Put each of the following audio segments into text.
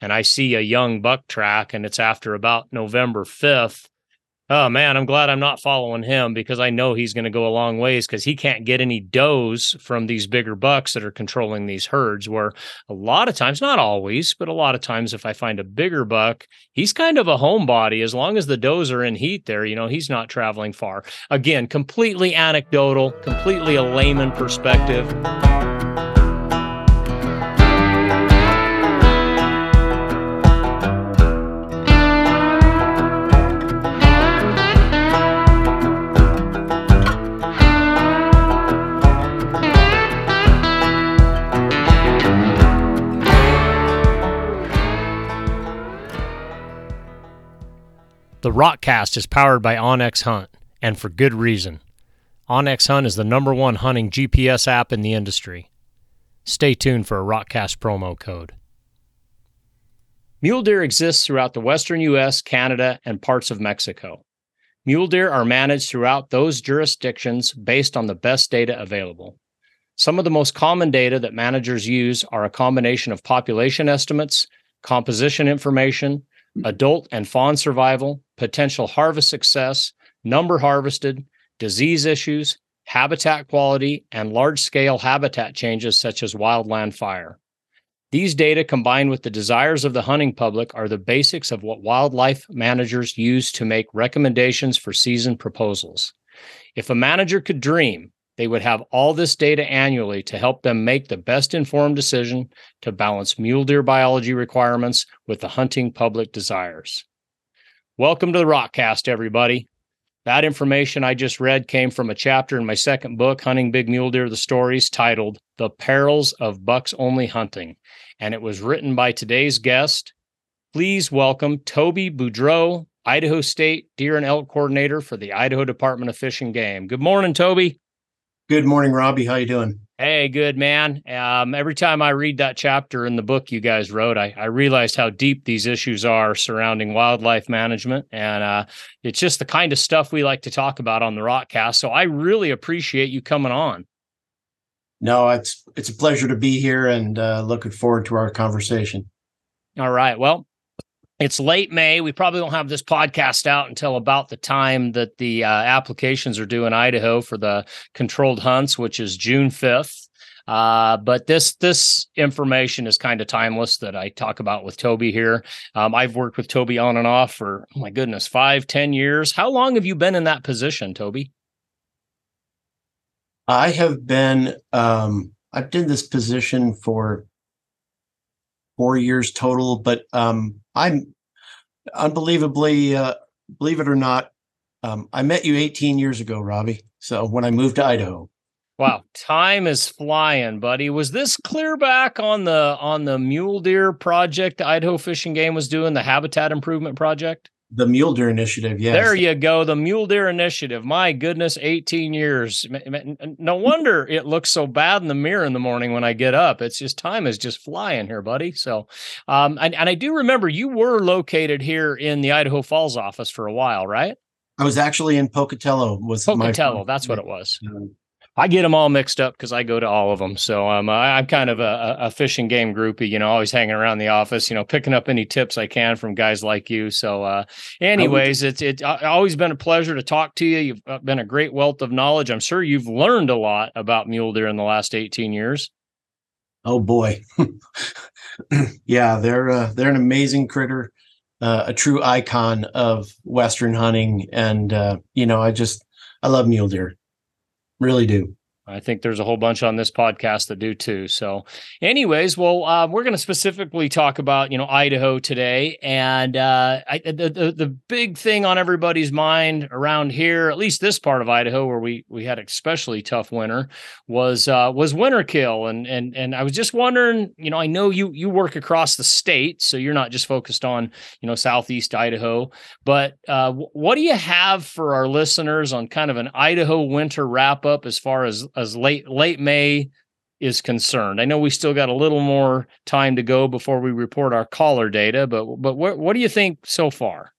and I see a young buck track and it's after about November 5th, oh man, I'm glad I'm not following him because I know he's going to go a long ways because he can't get any does from these bigger bucks that are controlling these herds. Where a lot of times, not always, but a lot of times, if I find a bigger buck, he's kind of a homebody. As long as the does are in heat there, you know, he's not traveling far. Again, completely anecdotal, completely a layman perspective. The Rokcast is powered by onX Hunt, and for good reason. onX Hunt is the number one hunting GPS app in the industry. Stay tuned for a Rokcast promo code. Mule deer exists throughout the western U.S., Canada, and parts of Mexico. Mule deer are managed throughout those jurisdictions based on the best data available. Some of the most common data that managers use are a combination of population estimates, composition information, adult and fawn survival, potential harvest success, number harvested, disease issues, habitat quality, and large scale habitat changes such as wildland fire. These data combined with the desires of the hunting public are the basics of what wildlife managers use to make recommendations for season proposals. If a manager could dream, they would have all this data annually to help them make the best informed decision to balance mule deer biology requirements with the hunting public desires. Welcome to the Rokcast, everybody. That information I just read came from a chapter in my second book, Hunting Big Mule Deer The Stories, titled The Perils of Bucks Only Hunting. And it was written by today's guest. Please welcome Toby Boudreau, Idaho State Deer and Elk Coordinator for the Idaho Department of Fish and Game. Good morning, Toby. Good morning, Robby. How you doing? Hey, good man. Um, every time I read that chapter in the book you guys wrote, I, I realized how deep these issues are surrounding wildlife management, and uh, it's just the kind of stuff we like to talk about on the Rokcast. So I really appreciate you coming on. No, it's it's a pleasure to be here, and uh, looking forward to our conversation. All right. Well, it's late May. We probably won't have this podcast out until about the time that the uh, applications are due in Idaho for the controlled hunts, which is June 5th. Uh, but this this information is kind of timeless that I talk about with Toby here. Um, I've worked with Toby on and off for oh my goodness five ten years. How long have you been in that position, Toby? I have been um, I've been in this position for four years total, but um, I'm unbelievably, uh, believe it or not, um, I met you 18 years ago, Robby. So when I moved to Idaho. Wow, time is flying, buddy. Was this clear back on the on the mule deer project Idaho Fish and Game was doing, the habitat improvement project? The Mule Deer Initiative, yes. There you go. The Mule Deer Initiative. My goodness, 18 years. No wonder it looks so bad in the mirror in the morning when I get up. It's just time is just flying here, buddy. So, um, and, and I do remember you were located here in the Idaho Falls office for a while, right? I was actually in Pocatello. Was Pocatello? that's what it was. I get them all mixed up because I go to all of them. So um, I, am kind of a, a Fish and Game groupie, you know, always hanging around the office, you know, picking up any tips I can from guys like you. So, uh, anyways, it's it's always been a pleasure to talk to you. You've uh, been a great wealth of knowledge. I'm sure you've learned a lot about mule deer in the last 18 years. Oh boy, yeah, they're uh, they're an amazing critter, uh, a true icon of Western hunting, and uh, you know, I just I love mule deer. Really do. I think there's a whole bunch on this podcast that do too. So, anyways, well, uh, we're going to specifically talk about you know Idaho today, and uh, I, the, the the big thing on everybody's mind around here, at least this part of Idaho, where we we had especially tough winter, was uh, was winter kill, and and and I was just wondering, you know, I know you you work across the state, so you're not just focused on you know southeast Idaho, but uh, what do you have for our listeners on kind of an Idaho winter wrap up as far as as late late May is concerned. I know we still got a little more time to go before we report our collar data, but but what what do you think so far?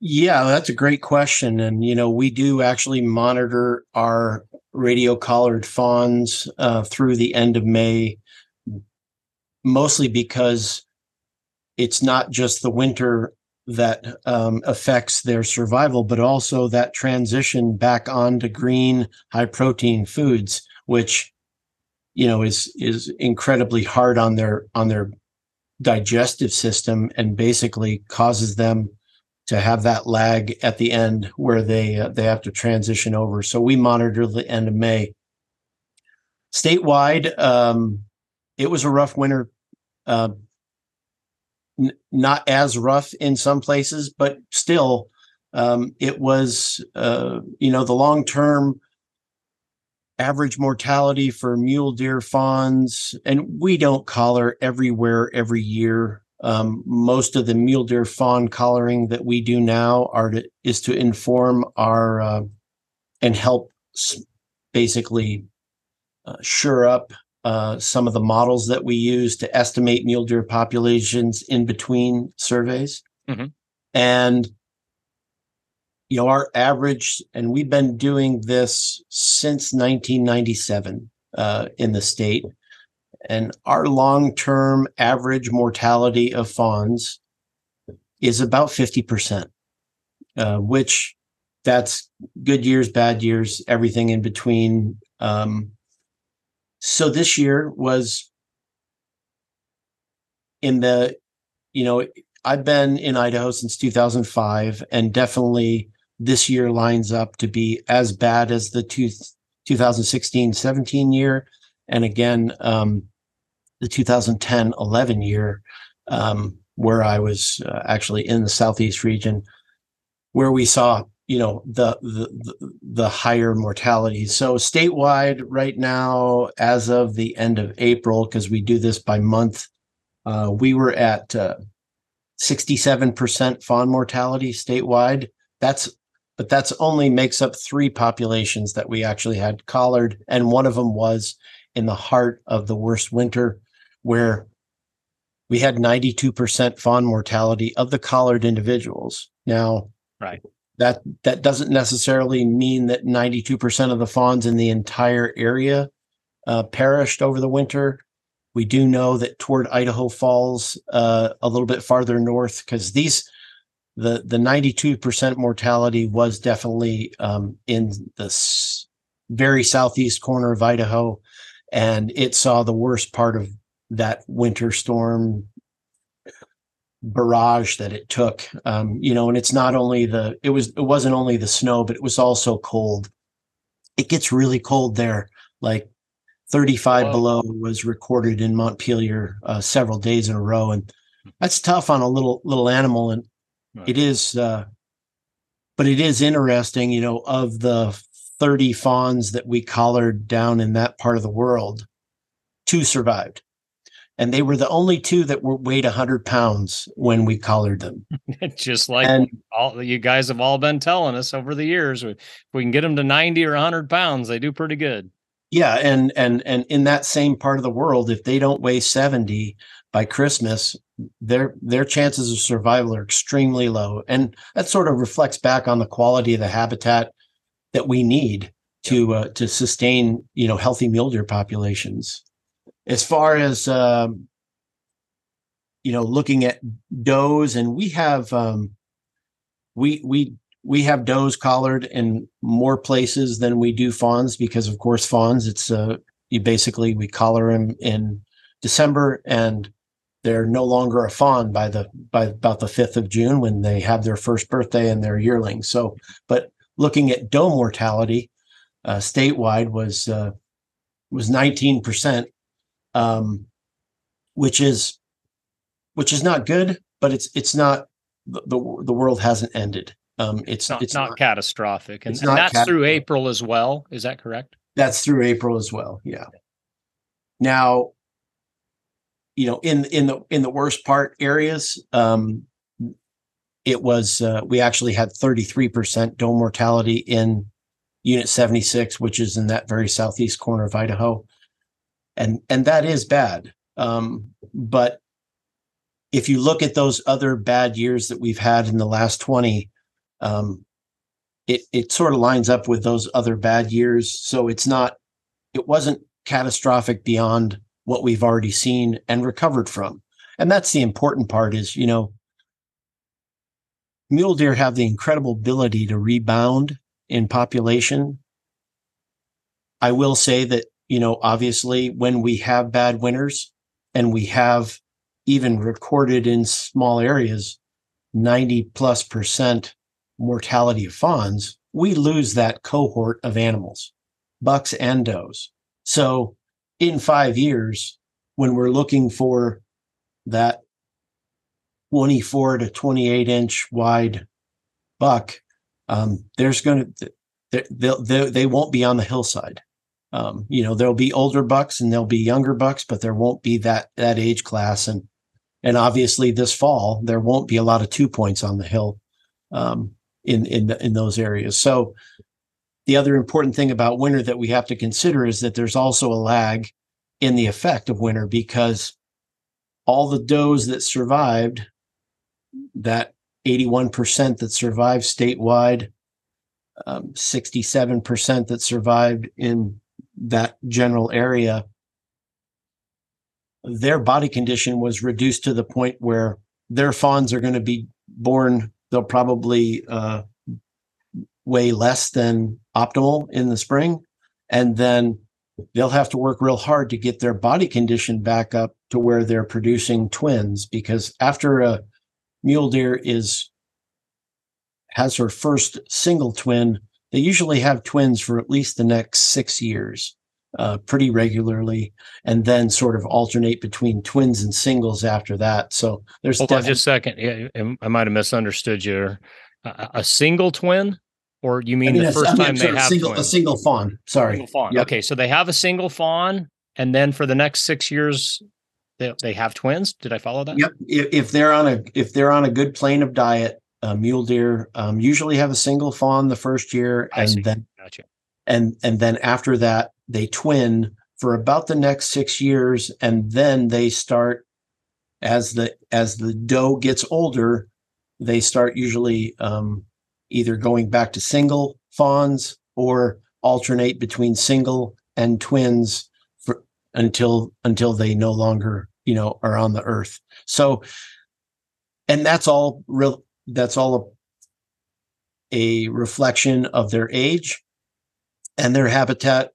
Yeah, that's a great question, and you know we do actually monitor our radio collared fawns uh, through the end of May. mostly because it's not just the winter that um, affects their survival, but also that transition back onto green, high protein foods, which you know is is incredibly hard on their on their digestive system and basically causes them to have that lag at the end where they uh, they have to transition over. So we monitor the end of May. Statewide, um, it was a rough winter. Uh, n- not as rough in some places, but still, um, it was uh, you know the long term average mortality for mule deer fawns, and we don't collar everywhere every year. Um, most of the mule deer fawn collaring that we do now are to, is to inform our uh, and help basically uh, sure up uh, some of the models that we use to estimate mule deer populations in between surveys. Mm-hmm. And you know, our average, and we've been doing this since 1997 uh, in the state, and our long term average mortality of fawns is about 50%, uh, which that's good years, bad years, everything in between. Um, so this year was in the, you know, I've been in Idaho since 2005 and definitely this year lines up to be as bad as the two, 2016 17 year. And again, um, the 2010 11 year, um, where I was uh, actually in the Southeast region, where we saw you know the the the higher mortality. So statewide right now as of the end of april because we do this by month uh, we were at uh, 67% fawn mortality statewide. That's but that's only makes up three populations that we actually had collared and one of them was in the heart of the worst winter where we had 92% fawn mortality of the collared individuals. Now right that that doesn't necessarily mean that 92% of the fawns in the entire area uh, perished over the winter. We do know that toward idaho falls uh, a little bit farther north because these the the 92% mortality was definitely um, in the very southeast corner of idaho. And it saw the worst part of that winter storm barrage that it took um, you know and it's not only the it was it wasn't only the snow but it was also cold it gets really cold there like 35 Whoa. below was recorded in montpelier uh, several days in a row and that's tough on a little little animal and Right. it is uh but it is interesting you know of the 30 fawns that we collared down in that part of the world two survived and they were the only two that were weighed 100 pounds when we collared them. Just like and all you guys have all been telling us over the years if we can get them to 90 or 100 pounds they do pretty good. Yeah and and and in that same part of the world if they don't weigh 70 by christmas their their chances of survival are extremely low. And that sort of reflects back on the quality of the habitat that we need to uh, to sustain you know healthy mule deer populations as far as um, you know looking at does and we have um, we we we have does collared in more places than we do fawns because of course fawns it's uh you basically we collar them in december and they're no longer a fawn by the by about the 5th of june when they have their first birthday and their yearling. So but looking at doe mortality uh, statewide was uh, was 19% um, which is which is not good but it's it's not the the, the world hasn't ended. Um, it's it's not, it's not, catastrophic. And, not that's through april as well. Is that correct? That's through April as well. Yeah. Now, you know, in in the in the worst part areas, um, it was uh, we actually had 33% doe mortality in Unit 76, which is in that very southeast corner of Idaho, and and that is bad. Um, but if you look at those other bad years that we've had in the last 20, um, it it sort of lines up with those other bad years. So it's not, it wasn't catastrophic beyond what we've already seen and recovered from. And that's the important part is, you know, mule deer have the incredible ability to rebound in population. I will say that, you know, obviously when we have bad winters and we have even recorded in small areas 90 plus percent mortality of fawns, we lose that cohort of animals, bucks and does. So in five years, when we're looking for that 24 to 28 inch wide buck, um, there's going to, they, they, they won't be on the hillside. Um, you know, there'll be older bucks and there'll be younger bucks, but there won't be that, that age class. And, and obviously this fall, there won't be a lot of two points on the hill. Um, in in in those areas. So the other important thing about winter that we have to consider is that there's also a lag in the effect of winter because all the does that survived that 81% that survived statewide um, 67% that survived in that general area their body condition was reduced to the point where their fawns are going to be born they'll probably uh, weigh less than optimal in the spring. And then they'll have to work real hard to get their body condition back up to where they're producing twins because after a mule deer is has her first single twin they usually have twins for at least the next six years uh, pretty regularly and then sort of alternate between twins and singles after that. So there's hold on just a second. Yeah, I might have misunderstood you. A, a single twin, or you mean, I mean the first time they have single, a single fawn? Sorry, single fawn. Yep. Okay, so they have a single fawn, and then for the next six years, they they have twins. Did I follow that? Yep. If, if they're on a if they're on a good plane of diet, uh, mule deer um, usually have a single fawn the first year, and then gotcha. and and then after that they twin for about the next six years, and then they start as the as the doe gets older, they start usually um, either going back to single fawns or alternate between single and twins for, until until they no longer you know are on the earth. So, and that's all real. That's all a, a reflection of their age and their habitat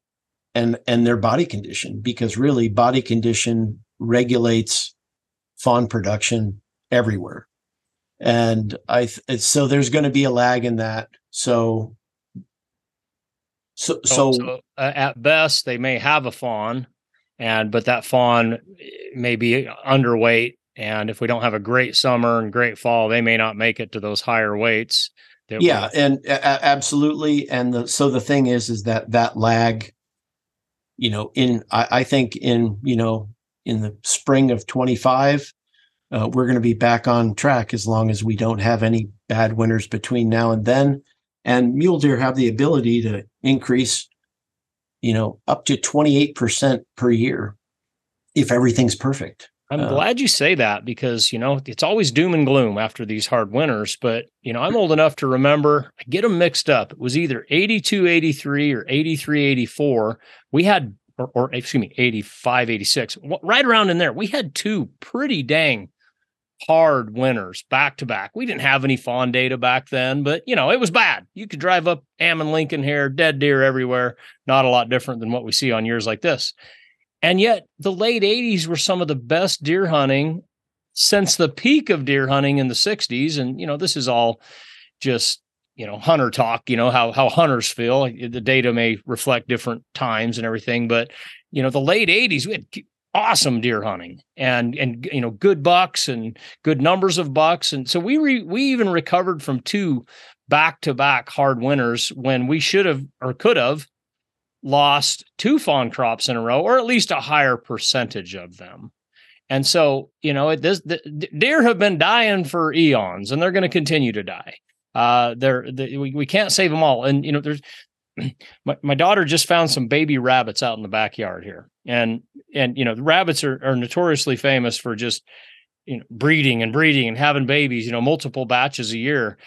and and their body condition because really body condition regulates fawn production everywhere. And i so there's going to be a lag in that. So so so, so uh, at best they may have a fawn and but that fawn may be underweight and if we don't have a great summer and great fall they may not make it to those higher weights yeah and absolutely and the, so the thing is is that that lag you know, in I, I think in you know in the spring of 25, uh, we're going to be back on track as long as we don't have any bad winters between now and then. And mule deer have the ability to increase, you know, up to 28% per year if everything's perfect. I'm uh, glad you say that because, you know, it's always doom and gloom after these hard winters. But, you know, I'm old enough to remember, I get them mixed up. It was either 82, 83 or 83, 84. We had, or, or excuse me, 85, 86, right around in there. We had two pretty dang hard winters back to back. We didn't have any fawn data back then, but, you know, it was bad. You could drive up Ammon Lincoln here, dead deer everywhere. Not a lot different than what we see on years like this. And yet, the late 80s were some of the best deer hunting since the peak of deer hunting in the 60s. And, you know, this is all just, you know, hunter talk, you know, how, how hunters feel. The data may reflect different times and everything. But, you know, the late 80s, we had awesome deer hunting and and you know good bucks and good numbers of bucks and so we re, we even recovered from two back to back hard winters when we should have or could have lost two fawn crops in a row, or at least a higher percentage of them. And so, you know, this the, deer have been dying for eons, and they're going to continue to die. Uh, they're they, we, we can't save them all. And you know, there's my, my daughter just found some baby rabbits out in the backyard here, and and you know, rabbits are are notoriously famous for just you know breeding and breeding and having babies. You know, multiple batches a year.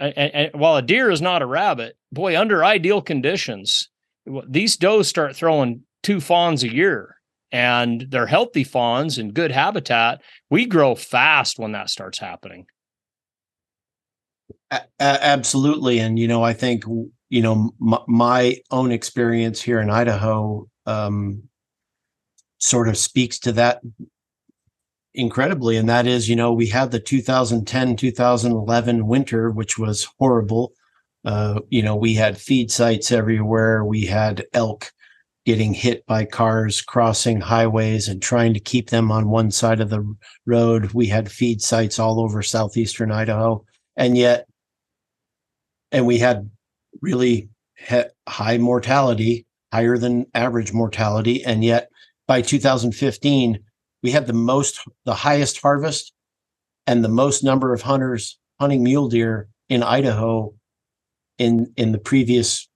And, and, while a deer is not a rabbit, boy, under ideal conditions, these does start throwing two fawns a year and they're healthy fawns and good habitat, we grow fast when that starts happening. A- absolutely, and you know, I think you know m- my own experience here in Idaho um, sort of speaks to that incredibly, and that is, you know, we had the 2010 2011 winter, which was horrible. Uh, you know, we had feed sites everywhere. We had elk getting hit by cars crossing highways and trying to keep them on one side of the road. We had feed sites all over southeastern Idaho. And yet, and we had really high mortality, higher than average mortality. And yet, by 2015, we had the most, the highest harvest and the most number of hunters hunting mule deer in Idaho in in the previous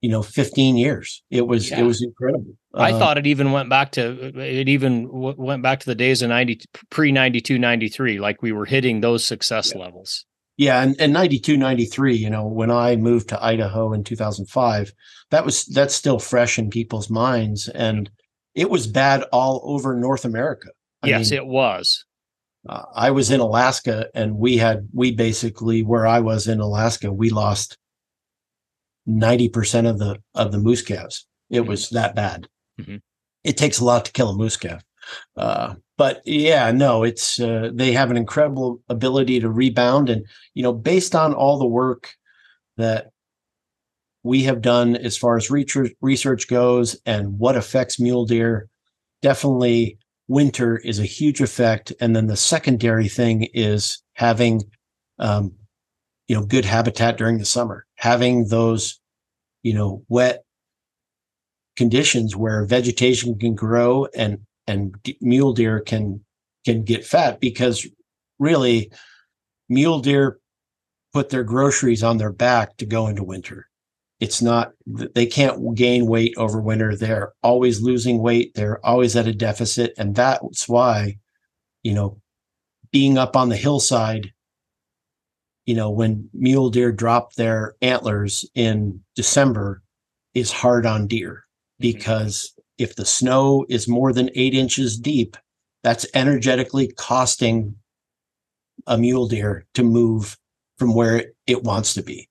you know 15 years. It was yeah. it was incredible. I uh, thought it even went back to it even w- went back to the days of 90 pre 92 93 like we were hitting those success yeah. levels. Yeah and, and 92 93 you know when i moved to idaho in 2005 that was that's still fresh in people's minds and it was bad all over north america. I yes mean, it was uh, i was in alaska and we had we basically where i was in alaska we lost 90% of the of the moose calves. It mm-hmm. was that bad. Mm-hmm. It takes a lot to kill a moose calf. Uh, but yeah, no, it's uh, they have an incredible ability to rebound, and you know, based on all the work that we have done as far as research research goes, and what affects mule deer, definitely winter is a huge effect, and then the secondary thing is having um, you know good habitat during the summer having those you know wet conditions where vegetation can grow and and mule deer can can get fat because really mule deer put their groceries on their back to go into winter it's not they can't gain weight over winter they're always losing weight they're always at a deficit and that's why you know being up on the hillside you know, when mule deer drop their antlers in December is hard on deer mm-hmm. because if the snow is more than eight inches deep, that's energetically costing a mule deer to move from where it wants to be.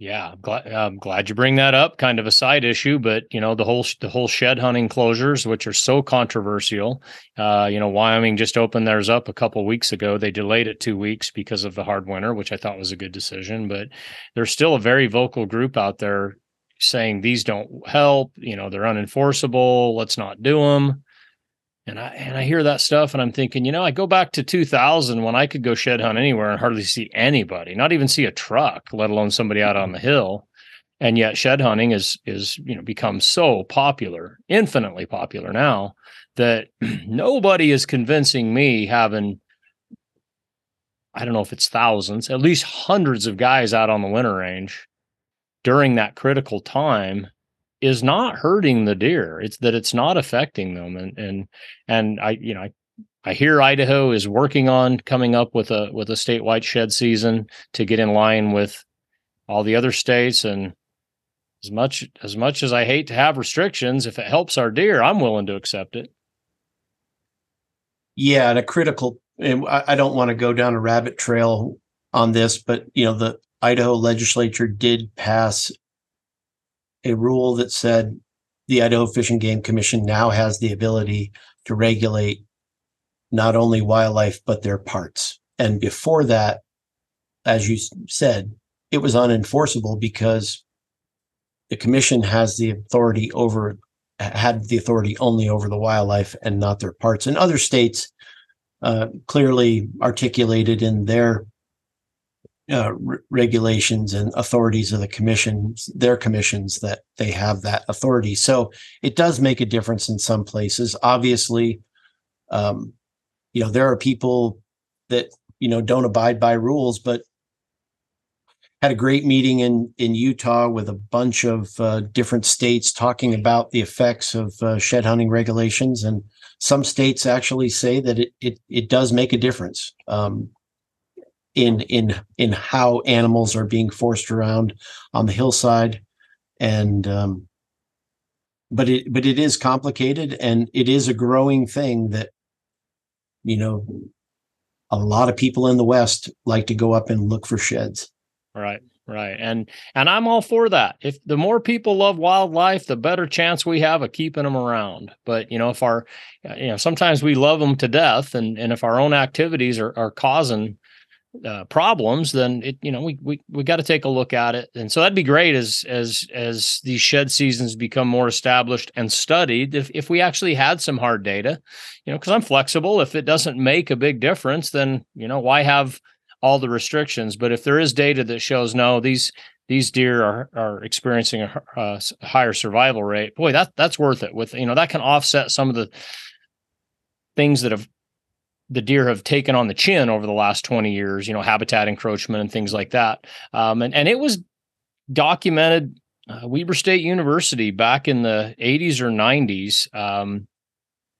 Yeah, I'm glad, I'm glad you bring that up. Kind of a side issue, but you know the whole the whole shed hunting closures, which are so controversial. Uh, you know, Wyoming just opened theirs up a couple weeks ago. They delayed it two weeks because of the hard winter, which I thought was a good decision. But there's still a very vocal group out there saying these don't help. You know, they're unenforceable. Let's not do them. And I and I hear that stuff and I'm thinking, you know, I go back to 2000 when I could go shed hunt anywhere and hardly see anybody, not even see a truck, let alone somebody out on the mm-hmm. hill. And yet shed hunting is is, you know, become so popular, infinitely popular now that nobody is convincing me having I don't know if it's thousands, at least hundreds of guys out on the winter range during that critical time is not hurting the deer. It's that it's not affecting them. And and and I, you know, I I hear Idaho is working on coming up with a with a statewide shed season to get in line with all the other states. And as much as much as I hate to have restrictions, if it helps our deer, I'm willing to accept it. Yeah, and a critical. And I don't want to go down a rabbit trail on this, but you know the Idaho legislature did pass a rule that said the Idaho Fish and Game Commission now has the ability to regulate not only wildlife, but their parts. And before that, as you said, it was unenforceable because the commission has the authority over had the authority only over the wildlife and not their parts. And other states uh, clearly articulated in their uh, re- regulations and authorities of the commissions, their commissions, that they have that authority. So it does make a difference in some places. Obviously, um, you know, there are people that, you know, don't abide by rules, but had a great meeting in in Utah with a bunch of uh, different states talking about the effects of uh, shed hunting regulations, and some states actually say that it it, it does make a difference. Um, in in in how animals are being forced around on the hillside. And um, but it but it is complicated and it is a growing thing that you know a lot of people in the west like to go up and look for sheds. Right right. And and i'm all for that. If the more people love wildlife the better chance we have of keeping them around. But you know if our you know sometimes we love them to death and and if our own activities are, are causing uh, problems, then it you know we we we got to take a look at it, and so that'd be great as as as these shed seasons become more established and studied. If if we actually had some hard data, you know, because I'm flexible. If it doesn't make a big difference, then you know why have all the restrictions? But if there is data that shows no, these these deer are are experiencing a, a higher survival rate, boy, that that's worth it. With you know that can offset some of the things that have the deer have taken on the chin over the last 20 years, you know, habitat encroachment and things like that. Um, and, and it was documented uh, Weber State University back in the 80s or 90s. Um,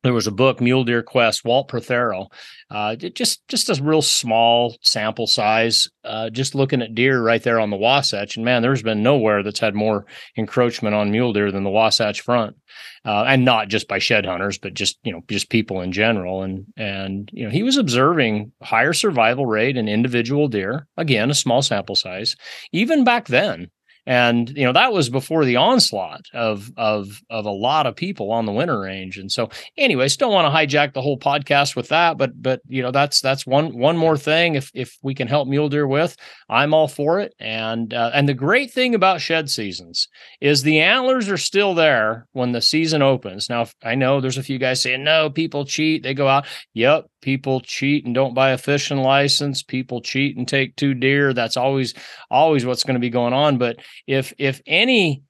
there was a book, Mule Deer Quest, Walt Prothero. Uh, just just a real small sample size, uh, just looking at deer right there on the Wasatch. And man, there's been nowhere that's had more encroachment on mule deer than the Wasatch Front, uh, and not just by shed hunters, but just you know just people in general. And and you know he was observing higher survival rate in individual deer. Again, a small sample size, even back then and you know that was before the onslaught of of of a lot of people on the winter range. And so anyways don't want to hijack the whole podcast with that but but you know that's that's one one more thing if if we can help mule deer with. I'm all for it. And uh, and the great thing about shed seasons is the antlers are still there when the season opens. Now i know there's a few guys saying no people cheat they go out. Yep people cheat and don't buy a fishing license. People cheat and take two deer. That's always always what's going to be going on. But if if any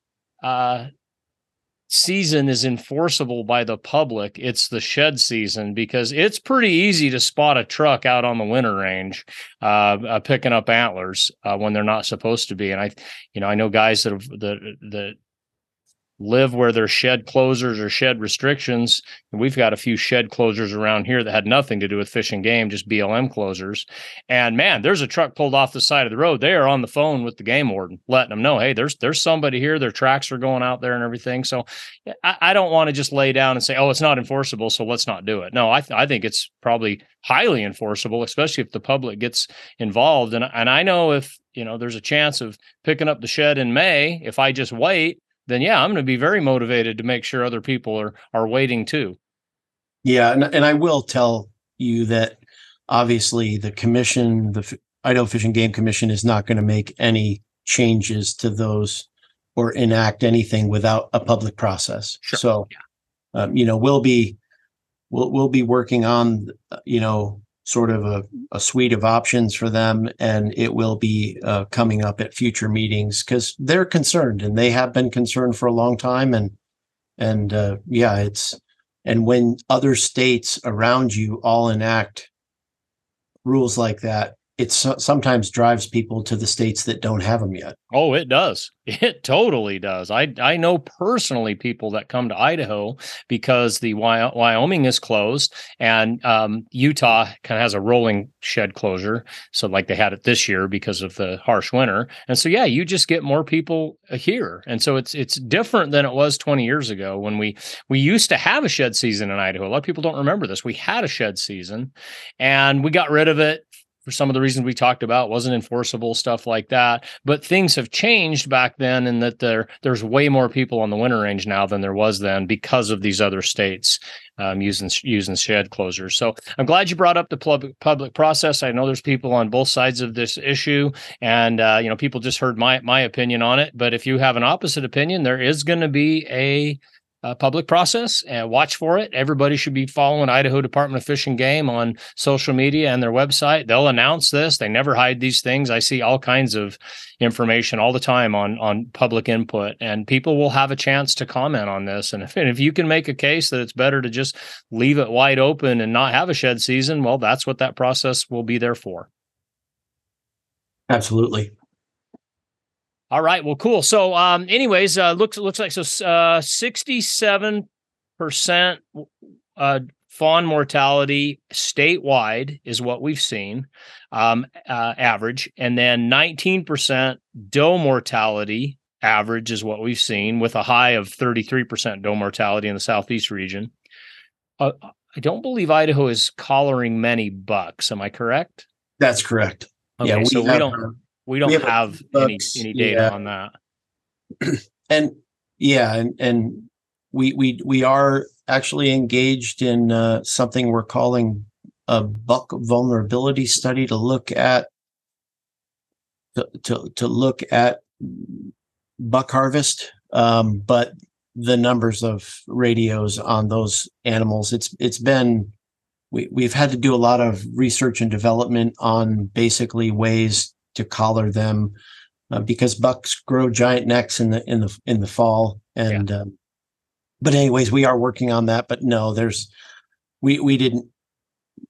uh season is enforceable by the public it's the shed season because it's pretty easy to spot a truck out on the winter range uh, uh picking up antlers uh, when they're not supposed to be. And i you know i know guys that have that that live where there's shed closures or shed restrictions. And we've got a few shed closures around here that had nothing to do with fish and game, just BLM closures. And man, there's a truck pulled off the side of the road. They are on the phone with the game warden, letting them know, hey, there's there's somebody here. Their tracks are going out there and everything. So I, I don't want to just lay down and say, oh, it's not enforceable, so let's not do it. No, I th- I think it's probably highly enforceable, especially if the public gets involved. And and I know if you know there's a chance of picking up the shed in May, if I just wait then yeah, I'm going to be very motivated to make sure other people are are waiting too. Yeah, and and I will tell you that obviously the commission, the F- Idaho Fish and Game Commission, is not going to make any changes to those or enact anything without a public process. Sure. So, yeah. um, you know, we'll be we'll we'll be working on uh, you know sort of a, a suite of options for them, and it will be uh, coming up at future meetings because they're concerned and they have been concerned for a long time. And and uh, yeah, it's and when other states around you all enact rules like that, it sometimes drives people to the states that don't have them yet. Oh, it does. It totally does. I I know personally people that come to Idaho because the Wyoming is closed and um, Utah kind of has a rolling shed closure. So like they had it this year because of the harsh winter. And so yeah, you just get more people uh, here. And so it's it's different than it was 20 years ago when we we used to have a shed season in Idaho. A lot of people don't remember this. We had a shed season and we got rid of it for some of the reasons we talked about wasn't enforceable stuff like that. But things have changed back then in that there there's way more people on the winter range now than there was then because of these other states um, using using shed closures. So i'm glad you brought up the public public process. I know there's people on both sides of this issue and uh, you know people just heard my my opinion on it. But if you have an opposite opinion there is going to be a uh, public process and watch for it. Everybody should be following Idaho Department of Fish and Game on social media and their website. They'll announce this. They never hide these things. I see all kinds of information all the time on on public input, and people will have a chance to comment on this. And if and if you can make a case that it's better to just leave it wide open and not have a shed season, well, that's what that process will be there for. Absolutely. All right. Well, cool. So, um, anyways, uh, looks looks like so uh, sixty-seven percent uh fawn mortality statewide is what we've seen, um, uh, average, and then nineteen percent doe mortality average is what we've seen with a high of 33% doe mortality in the southeast region. Uh, I don't believe Idaho is collaring many bucks. Am I correct? That's correct. Okay, yeah, we so we don't uh, we don't we have have any any data yeah. on that. and yeah, and and we we we are actually engaged in uh, something we're calling a buck vulnerability study to look at to to, to look at buck harvest. Um, but the numbers of radios on those animals, it's it's been we we've had to do a lot of research and development on basically ways to collar them uh, because bucks grow giant necks in the in the in the fall. And um, but anyways we are working on that but no there's we we didn't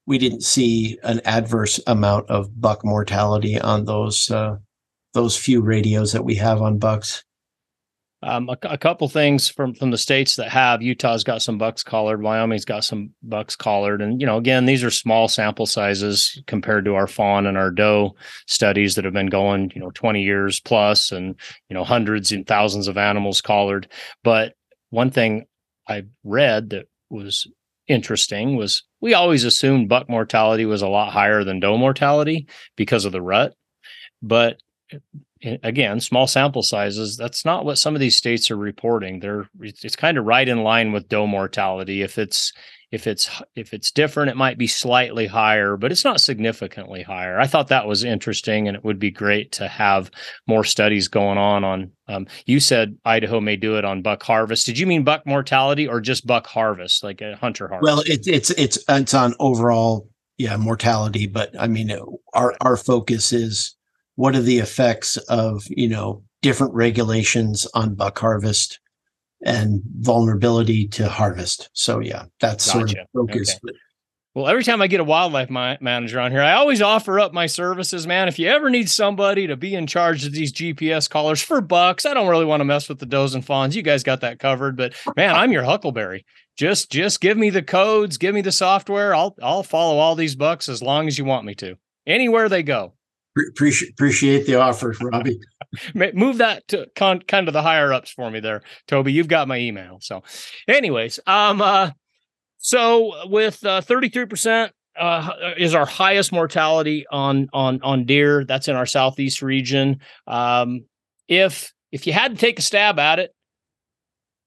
we didn't see an adverse amount of buck mortality on those uh, those few radios that we have on bucks Um, a, a couple things from from the states that have. Utah's got some bucks collared, Wyoming's got some bucks collared, and you know again these are small sample sizes compared to our fawn and our doe studies that have been going you know twenty years plus, and you know hundreds and thousands of animals collared. But one thing I read that was interesting was we always assumed buck mortality was a lot higher than doe mortality because of the rut, but again small sample sizes that's not what some of these states are reporting. They're it's, kind of right in line with doe mortality. If it's if it's if it's different it might be slightly higher but it's not significantly higher. I thought that was interesting and it would be great to have more studies going on on um, you said idaho may do it on buck harvest. Did you mean buck mortality or just buck harvest like a hunter harvest? well it's it's it's it's on overall yeah mortality but i mean our our focus is what are the effects of you know different regulations on buck harvest and vulnerability to harvest so yeah that's sort of focus Okay. But Well, every time I get a wildlife ma- manager on here, I always offer up my services, man. If you ever need somebody to be in charge of these GPS collars for bucks, I don't really want to mess with the does and fawns. You guys got that covered, but man, I'm your huckleberry. Just just give me the codes, give me the software. I'll I'll follow all these bucks as long as you want me to. Anywhere they go. Pre- appreciate appreciate the offer Robby Move that to con- kind of the higher ups for me there, Toby. You've got my email. So, anyways, um, uh, so with uh, 33% uh, is our highest mortality on on on deer. That's in our southeast region. Um, if if you had to take a stab at it,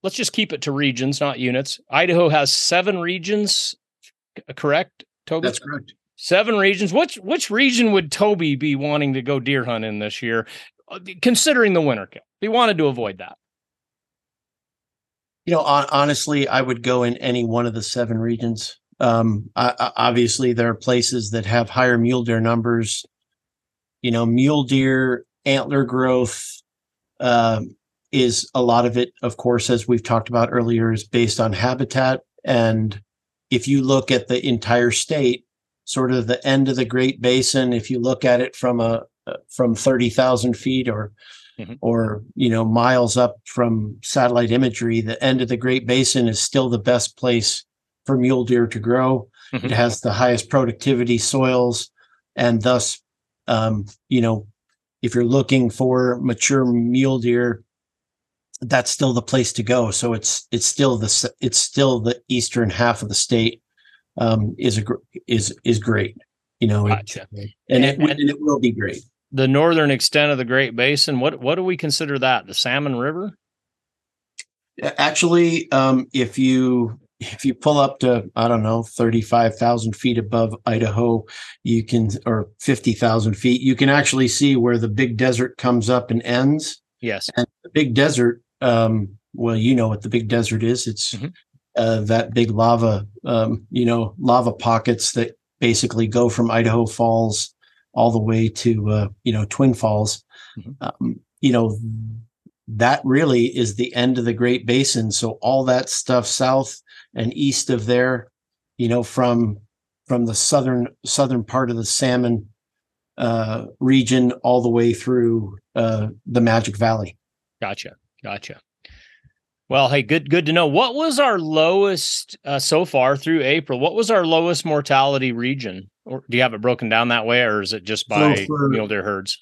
let's just keep it to regions, not units. Idaho has seven regions, correct, Toby? that's correct Seven regions. Which which region would Toby be wanting to go deer hunt in this year, uh, considering the winter kill? He wanted to avoid that. You know, hon- honestly, I would go in any one of the seven regions. Um, I, I- obviously, there are places that have higher mule deer numbers. You know, mule deer antler growth um, is a lot of it, of course, as we've talked about earlier, is based on habitat. And if you look at the entire state, sort of the end of the Great Basin, if you look at it from a uh, from thirty thousand feet or Mhm. or you know miles up from satellite imagery, the end of the Great Basin is still the best place for mule deer to grow. It Mhm. has the highest productivity soils, and thus, um, you know, if you're looking for mature mule deer, that's still the place to go. So it's it's still the it's still the eastern half of the state um, is a gr- is is great. You know, it- Gotcha. and it And- and it will be great. The northern extent of the Great Basin. What what do we consider that? The Salmon River? Actually, um, if you if you pull up to I don't know thirty five thousand feet above Idaho, you can or fifty thousand feet, you can actually see where the big desert comes up and ends. Yes. And the big desert, um, well, you know what the big desert is. It's Mhm. Uh, that big lava, um, you know, lava pockets that basically go from Idaho Falls all the way to uh, you know Twin Falls. Mhm. Um, you know, that really is the end of the Great Basin. So all that stuff south and east of there, you know, from from the southern southern part of the salmon uh, region all the way through uh, the Magic Valley. Gotcha. Gotcha. Well, hey, good good to know. What was our lowest uh, so far through April? What was our lowest mortality region? Or do you have it broken down that way, or is it just by for- mule deer herds?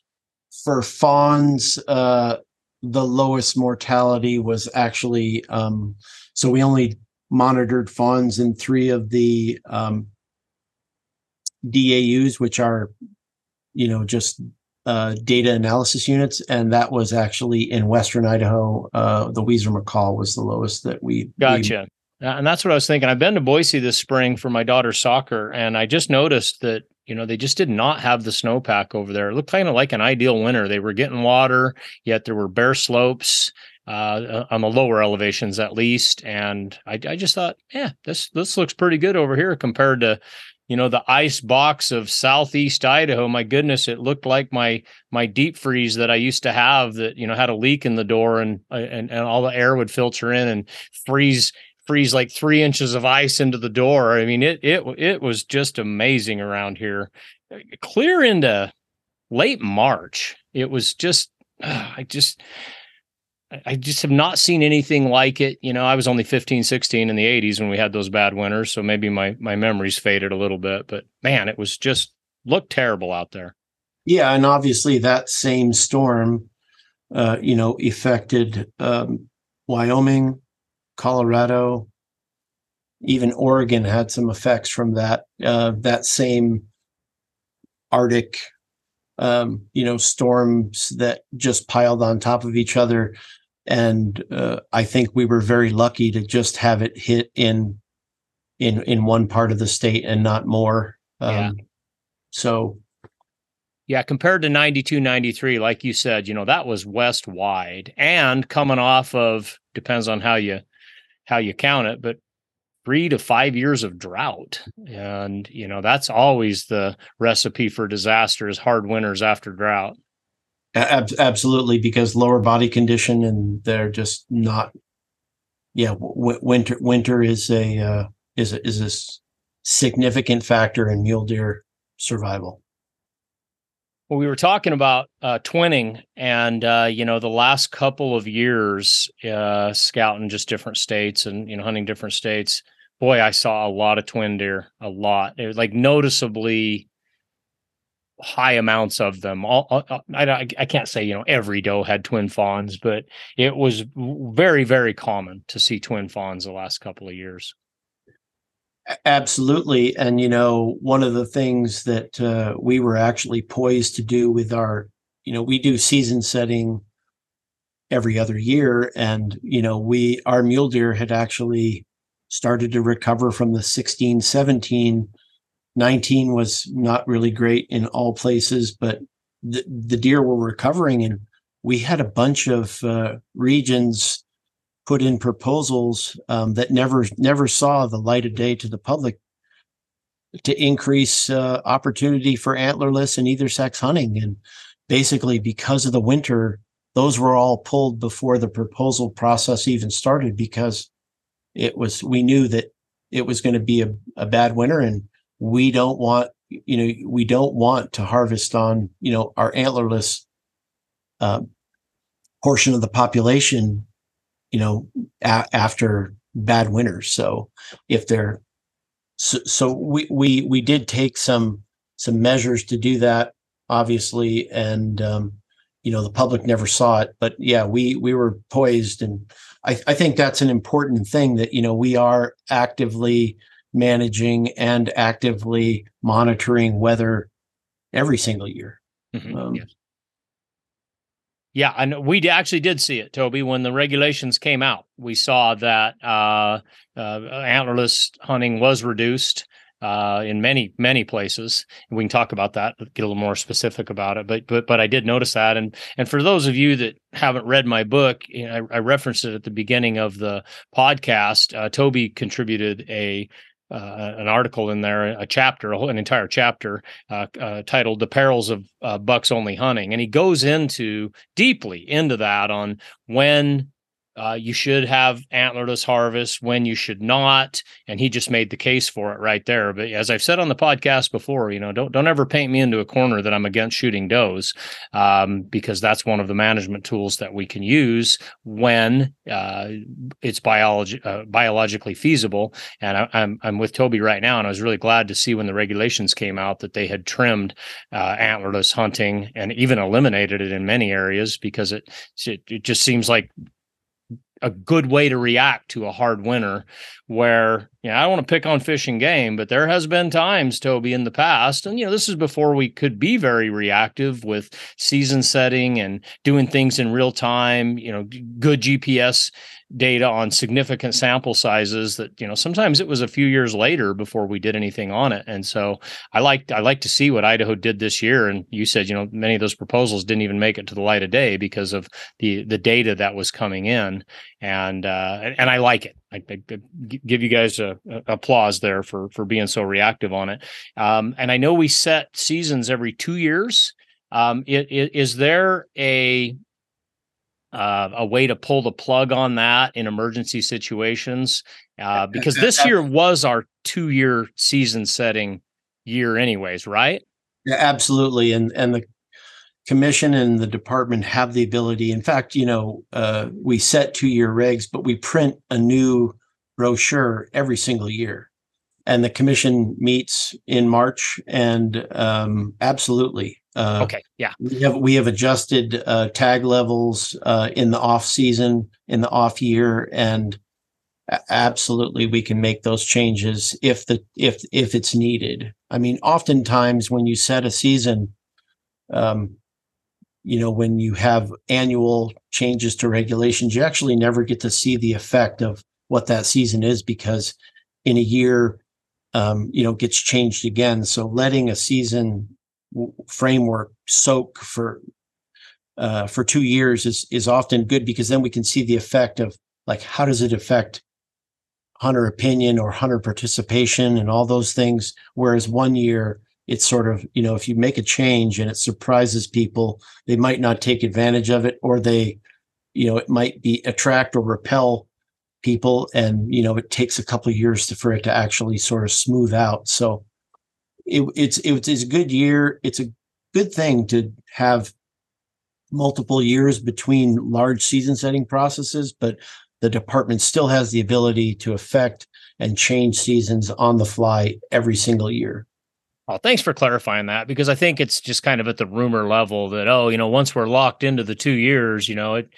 For fawns, uh, the lowest mortality was actually um, so we only monitored fawns in three of the um, DAUs, which are you know just uh, data analysis units, and that was actually in Western Idaho. Uh, the Weiser McCall was the lowest that we gotcha. We, and that's what I was thinking. I've been to Boise this spring for my daughter's soccer, and I just noticed that you know they just did not have the snowpack over there. It looked kind of like an ideal winter. They were getting water, yet there were bare slopes uh, uh, on the lower elevations at least. And I, I just thought, yeah, this this looks pretty good over here compared to you know the ice box of southeast idaho my goodness it looked like my my deep freeze that i used to have that you know had a leak in the door and and, and all the air would filter in and freeze freeze like three inches of ice into the door. I mean it it it was just amazing around here. Clear into late march it was just i just I just have not seen anything like it. You know, I was only 15, 16 in the 80s when we had those bad winters. So maybe my my memories faded a little bit, but man, it was just looked terrible out there. Yeah, and obviously that same storm uh, you know, affected um, Wyoming, Colorado, even Oregon had some effects from that uh, that same Arctic um, you know, storms that just piled on top of each other and uh, I think we were very lucky to just have it hit in in in one part of the state and not more. Um, yeah. So, yeah, compared to 92, 93, like you said, you know that was west wide and coming off of depends on how you how you count it, but three to five years of drought, and you know that's always the recipe for disaster is hard winters after drought. Ab- absolutely, because lower body condition, and they're just not. Yeah, w- winter winter is a uh, is a, is a significant factor in mule deer survival. Well, we were talking about uh, twinning, and uh, you know, the last couple of years, uh, scouting just different states and you know, hunting different states. Boy, I saw a lot of twin deer, a lot. It was like noticeably high amounts of them. All, I, I can't say you know every doe had twin fawns, but it was very very common to see twin fawns the last couple of years. Absolutely, and you know one of the things that uh, we were actually poised to do with our, you know, we do season setting every other year, and you know we our mule deer had actually started to recover from the 16 17 19 was not really great in all places, but the, the deer were recovering. And we had a bunch of uh, regions put in proposals um, that never never saw the light of day to the public to increase uh, opportunity for antlerless and either sex hunting. And basically, because of the winter, those were all pulled before the proposal process even started because it was we knew that it was going to be a, a bad winter and we don't want you know we don't want to harvest on you know our antlerless uh, portion of the population you know a- after bad winters. So if they're so, so we we we did take some some measures to do that obviously and um you know the public never saw it. But yeah we we were poised and i i think that's an important thing that you know we are actively managing and actively monitoring weather every single year. Mm-hmm. Um, yes. Yeah, and we actually did see it, Toby. When the regulations came out, we saw that uh, uh, antlerless hunting was reduced uh, in many many places. We can talk about that, get a little more specific about it. But but but I did notice that, and and for those of you that haven't read my book, you know, I, I, referenced it at the beginning of the podcast. Uh, Toby contributed a uh, an article in there, a chapter, an entire chapter uh, uh, titled "The Perils of uh, Bucks Only Hunting," and he goes into deeply into that on when uh, you should have antlerless harvest when you should not. And he just made the case for it right there. But as i've said on the podcast before you know don't don't ever paint me into a corner that i'm against shooting does um, because that's one of the management tools that we can use when uh, it's biology uh, biologically feasible. And I, am I'm, I'm with toby right now and i was really glad to see when the regulations came out that they had trimmed uh, antlerless hunting and even eliminated it in many areas because it, it, it just seems like a good way to react to a hard winter where know, I don't want to pick on fish and game, but there has been times, Toby, in the past, and you know, this is before we could be very reactive with season setting and doing things in real time, you know, good GPS data on significant sample sizes that, you know, sometimes it was a few years later before we did anything on it. And so I like I like to see what Idaho did this year. And you said, you know, many of those proposals didn't even make it to the light of day because of the the data that was coming in. And uh and I like it. I, I, give you guys a, a, applause there for for being so reactive on it. Um, and I know we set seasons every two years. Um, it, it, is there a uh, a way to pull the plug on that in emergency situations? Uh, because this year was our two year season setting year, anyways, right? Yeah, absolutely. And and the commission and the department have the ability. In fact, you know, uh, we set two year regs, but we print a new brochure every single year. And the commission meets in March, and um, absolutely. Uh, okay. Yeah. We have we have adjusted uh, tag levels uh, in the off season, in the off year, and absolutely we can make those changes if the if if it's needed. I mean, oftentimes when you set a season, um, you know, when you have annual changes to regulations, you actually never get to see the effect of what that season is because in a year, um, you know, gets changed again. So letting a season framework soak for uh, for two years is is often good because then we can see the effect of like how does it affect hunter opinion or hunter participation and all those things. Whereas one year it's sort of you know if you make a change and it surprises people they might not take advantage of it or they you know it might be attract or repel people and you know it takes a couple years to, for it to actually sort of smooth out. So it, it's it, it's a good year. It's a good thing to have multiple years between large season setting processes but the department still has the ability to affect and change seasons on the fly every single year well, thanks for clarifying that because I think it's just kind of at the rumor level that oh, you know, once we're locked into the two years, you know, it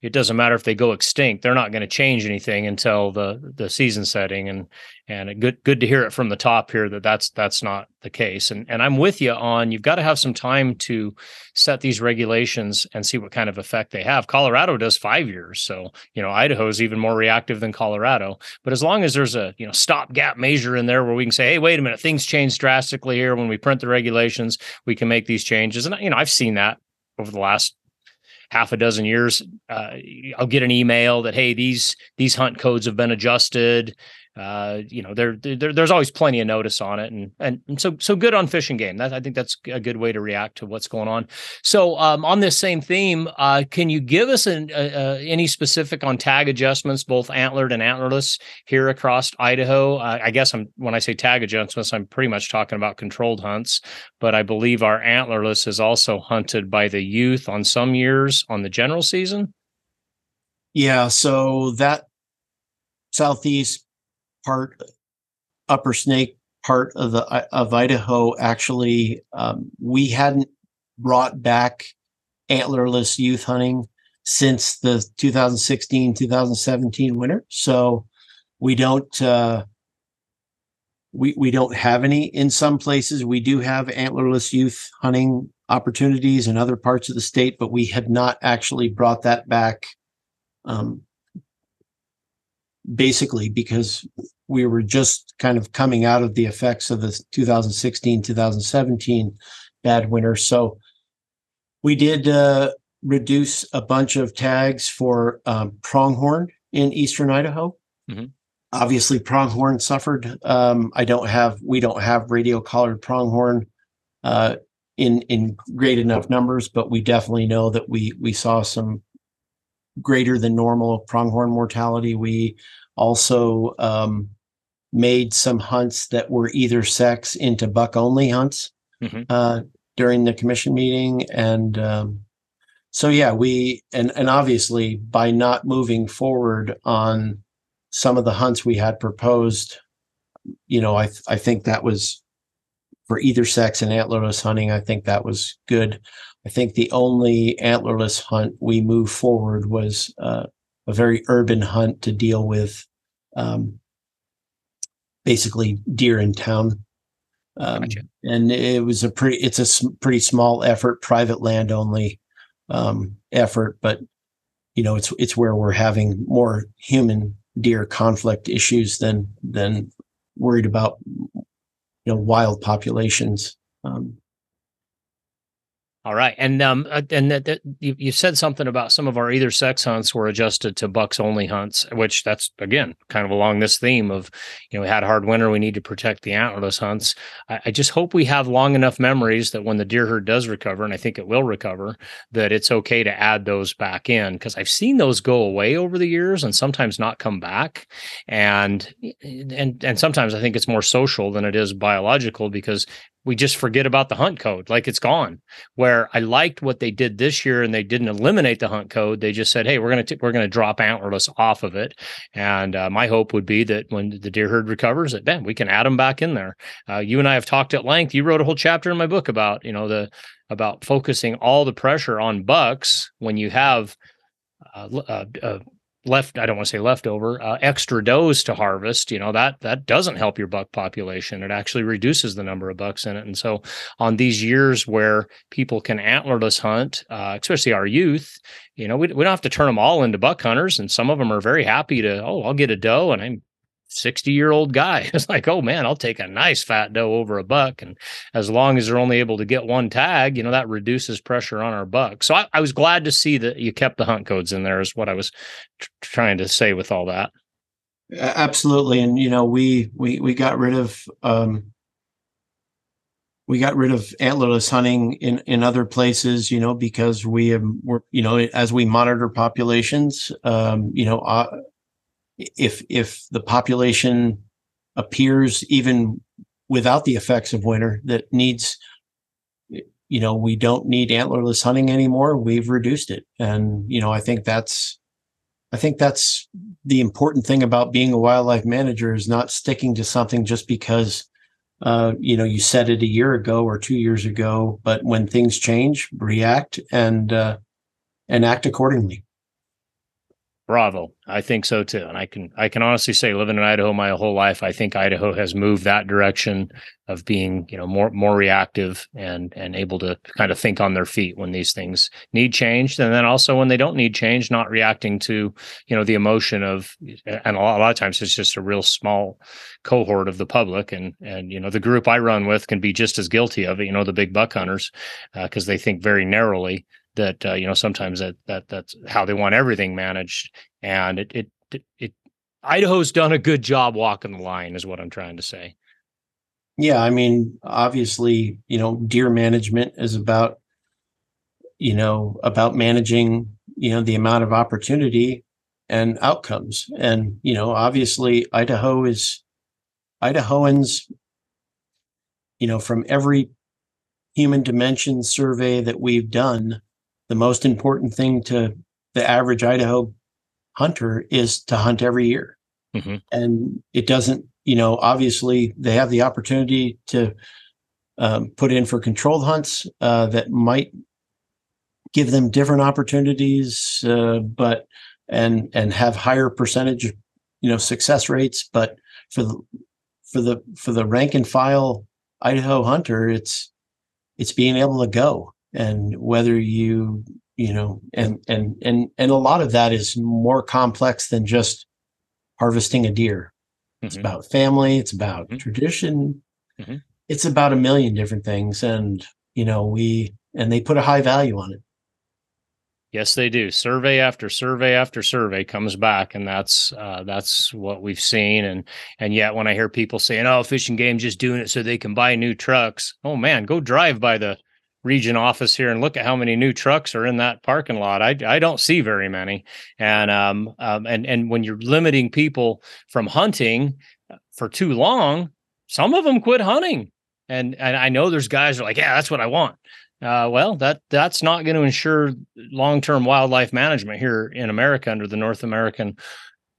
it doesn't matter if they go extinct; they're not going to change anything until the the season setting. And and good good to hear it from the top here that that's that's not the case. And and i'm with you on you've got to have some time to set these regulations and see what kind of effect they have. Colorado does five years so you know idaho is even more reactive than colorado. But as long as there's a you know stopgap measure in there where we can say hey wait a minute things change drastically here when we print the regulations we can make these changes. And you know i've seen that over the last half a dozen years uh, i'll get an email that hey these these hunt codes have been adjusted uh, you know, there, there, there's always plenty of notice on it, and, and and so so good on Fish and Game. That I think that's a good way to react to what's going on. So um, on this same theme, uh, can you give us an, uh, any specific on tag adjustments, both antlered and antlerless here across Idaho? Uh, I guess I'm when I say tag adjustments, I'm pretty much talking about controlled hunts, but I believe our antlerless is also hunted by the youth on some years on the general season. Yeah, so that southeast part, Upper Snake part of the of Idaho, actually, um, we hadn't brought back antlerless youth hunting since the 2016 2017 winter. So we don't uh, we we don't have any in some places. We do have antlerless youth hunting opportunities in other parts of the state, but we had not actually brought that back. Um, basically because we were just kind of coming out of the effects of the 2016 2017 bad winter. So we did uh, reduce a bunch of tags for um, pronghorn in eastern idaho. Mm-hmm. obviously pronghorn suffered. Um, i don't have we don't have radio collared pronghorn uh, in in great enough numbers but we definitely know that we we saw some greater than normal pronghorn mortality. We also um, made some hunts that were either sex into buck only hunts mm-hmm. uh, during the commission meeting, and um, so yeah, we and and obviously by not moving forward on some of the hunts we had proposed, you know, I th- I think that was for either sex and antlerless hunting. I think that was good. I think the only antlerless hunt we moved forward was uh, a very urban hunt to deal with um, basically deer in town. Um, gotcha. And it was a pretty, it's a pretty small effort, private land only um, effort, but you know, it's it's where we're having more human deer conflict issues than than worried about you know wild populations. Um, all right, and um, uh, and that, that you, you said something about some of our either sex hunts were adjusted to bucks only hunts, which that's again kind of along this theme of, you know, we had hard winter, we need to protect the antlerless hunts. I, I just hope we have long enough memories that when the deer herd does recover, and I think it will recover, that it's okay to add those back in. Because I've seen those go away over the years and sometimes not come back, and and and sometimes I think it's more social than it is biological because we just forget about the hunt code like it's gone. Where i liked what they did this year and they didn't eliminate the hunt code they just said hey we're going to we're going to drop antlerless off of it. And uh, my hope would be that when the deer herd recovers that then we can add them back in there. Uh, you and i have talked at length. You wrote a whole chapter in my book about you know the about focusing all the pressure on bucks when you have uh, uh, uh left i don't want to say leftover uh, extra does to harvest you know that that doesn't help your buck population. It actually reduces the number of bucks in it. And so on these years where people can antlerless hunt uh, especially our youth you know we, we don't have to turn them all into buck hunters. And some of them are very happy to oh i'll get a doe and i'm 60 year old guy. It's like, oh man, I'll take a nice fat doe over a buck. And as long as they're only able to get one tag, you know, that reduces pressure on our buck. So I, I was glad to see that you kept the hunt codes in there, is what I was tr- trying to say with all that. Absolutely. And, you know, we, we, we got rid of, um, we got rid of antlerless hunting in, in other places, you know, because we have, we're, you know, as we monitor populations, um, you know, uh, if if the population appears even without the effects of winter that needs you know we don't need antlerless hunting anymore we've reduced it. And you know i think that's i think that's the important thing about being a wildlife manager is not sticking to something just because uh, you know you said it a year ago or two years ago but when things change react and uh, and act accordingly Bravo. I think so too. And I can I can honestly say living in Idaho my whole life, I think Idaho has moved that direction of being, you know, more more reactive and and able to kind of think on their feet when these things need change. And then also when they don't need change, not reacting to, you know, the emotion of and a lot, a lot of times it's just a real small cohort of the public and and you know the group I run with can be just as guilty of it, you know, the big buck hunters, because uh, they think very narrowly that uh, you know sometimes that that that's how they want everything managed and it it it, it Idaho's done a good job walking the line is what I'm trying to say. Yeah, I mean obviously, you know, deer management is about you know, about managing, you know, the amount of opportunity and outcomes. And, you know, obviously Idaho is Idahoans, you know, from every human dimension survey that we've done, the most important thing to the average Idaho hunter is to hunt every year. Mm-hmm. And it doesn't, you know, obviously they have the opportunity to um, put in for controlled hunts uh, that might give them different opportunities, uh, but and and have higher percentage, you know, success rates. But for the for the for the rank and file Idaho hunter, it's it's being able to go and whether you you know and and and and a lot of that is more complex than just harvesting a deer it's mm-hmm. about family it's about mm-hmm. tradition mm-hmm. it's about a million different things and you know we and they put a high value on it Yes, they do. Survey after survey after survey comes back, and that's uh, that's what we've seen. And and yet, when I hear people saying, "Oh, Fish and Game just doing it so they can buy new trucks," oh man, go drive by the region office here and look at how many new trucks are in that parking lot. I I don't see very many, and um, um and and when you're limiting people from hunting uh, for too long, some of them quit hunting, and and I know there's guys are like, yeah, that's what I want. Uh, well, that that's not going to ensure long-term wildlife management here in America under the North American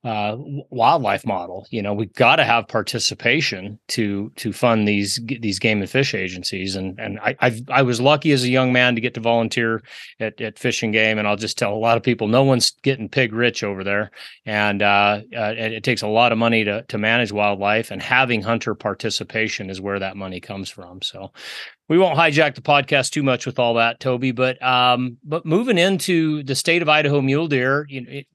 uh, wildlife model. You know, we've got to have participation to to fund these these game and fish agencies. And and I I've, i was lucky as a young man to get to volunteer at, at Fish and Game. And I'll just tell a lot of people, no one's getting pig rich over there, and uh, uh, it takes a lot of money to to manage wildlife. And having hunter participation is where that money comes from. So. We won't hijack the podcast too much with all that, Toby. But um, but moving into the state of Idaho mule deer, you know, it,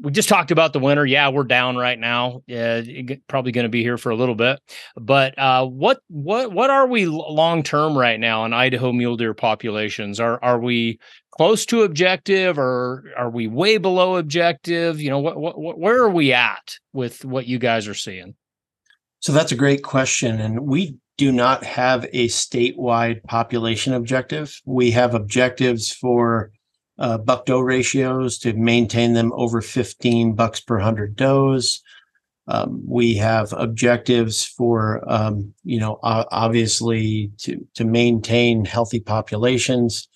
we just talked about the winter. Yeah, we're down right now. Yeah, probably going to be here for a little bit. But uh, what what what are we long term right now in Idaho mule deer populations? Are are we close to objective, or are we way below objective? You know, what, what where are we at with what you guys are seeing? So that's a great question, and we do not have a statewide population objective. We have objectives for uh, buck doe ratios to maintain them over 15 bucks per 100 does. Um, we have objectives for, um, you know, uh, obviously to, to maintain healthy populations.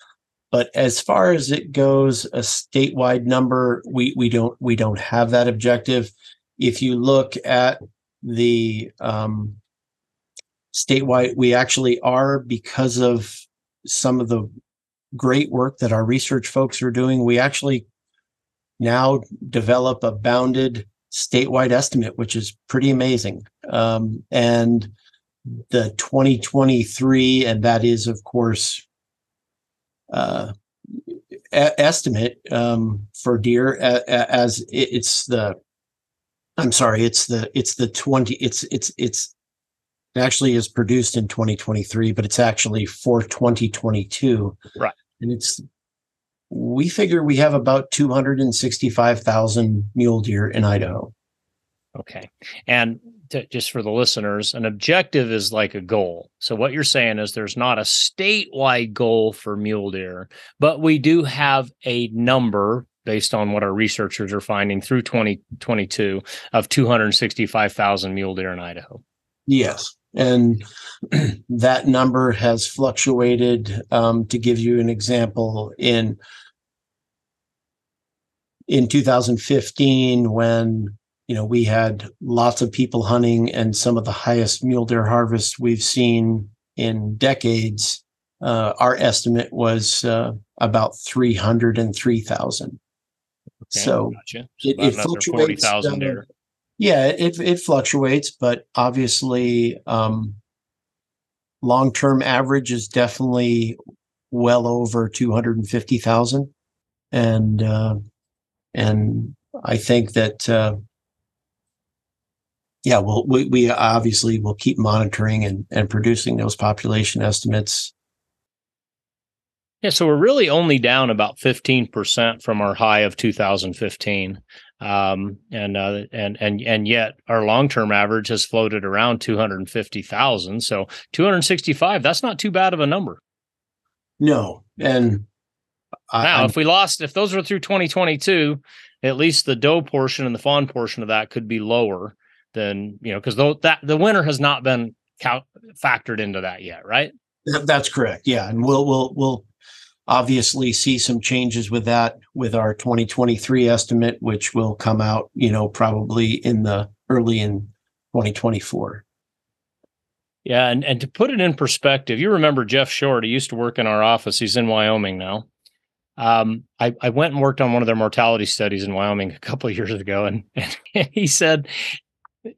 But as far as it goes, a statewide number, we, we don't we don't have that objective. If you look at the um, statewide, we actually are because of some of the great work that our research folks are doing. We actually now develop a bounded statewide estimate, which is pretty amazing. Um, and the 2023, and that is, of course, uh, estimate um, for deer a- a- as it's the I'm sorry, it's the it's the 20 it's it's it's it actually is produced in 2023, but it's actually for 2022. Right. And it's, we figure we have about 265,000 mule deer in Idaho. Okay. And to, just for the listeners, an objective is like a goal. So what you're saying is there's not a statewide goal for mule deer, but we do have a number based on what our researchers are finding through 2022 of 265,000 mule deer in Idaho. Yes and that number has fluctuated. Um, to give you an example, in in 2015, when you know we had lots of people hunting and some of the highest mule deer harvests we've seen in decades, uh, our estimate was uh, about 303,000. Okay, so, gotcha. so it, it fluctuates. 40, there. Yeah, it it fluctuates, but obviously, um, long term average is definitely well over two hundred and fifty thousand, and uh, and I think that uh, yeah, well, we we obviously will keep monitoring and and producing those population estimates. Yeah, so we're really only down about 15% from our high of 2015 um, and uh, and and and yet our long term average has floated around two hundred fifty thousand. So two hundred sixty five. That's not too bad of a number. No, and I, now I'm, if we lost, if those were through twenty twenty two, at least the doe portion and the fawn portion of that could be lower than you know because though that the winter has not been factored into that yet, right? That's correct. Yeah, and we'll we'll we'll obviously see some changes with that with our 2023 estimate, which will come out, you know, probably in the early in 2024. Yeah, and, and to put it in perspective, you remember Jeff Short, he used to work in our office. He's in Wyoming now. Um, I, I went and worked on one of their mortality studies in Wyoming a couple of years ago, and, and he said it,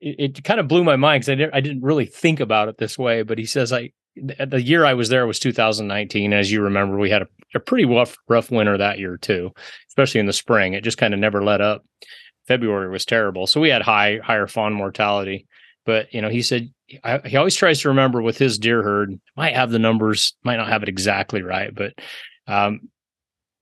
it, kind of blew my mind because I, I didn't really think about it this way. But he says I the year I was there was 2019. As you remember, we had a, a pretty rough, rough winter that year too, especially in the spring. It just kind of never let up. February was terrible, so we had high, higher fawn mortality. But you know, he said I, he always tries to remember with his deer herd. Might have the numbers, might not have it exactly right, but um,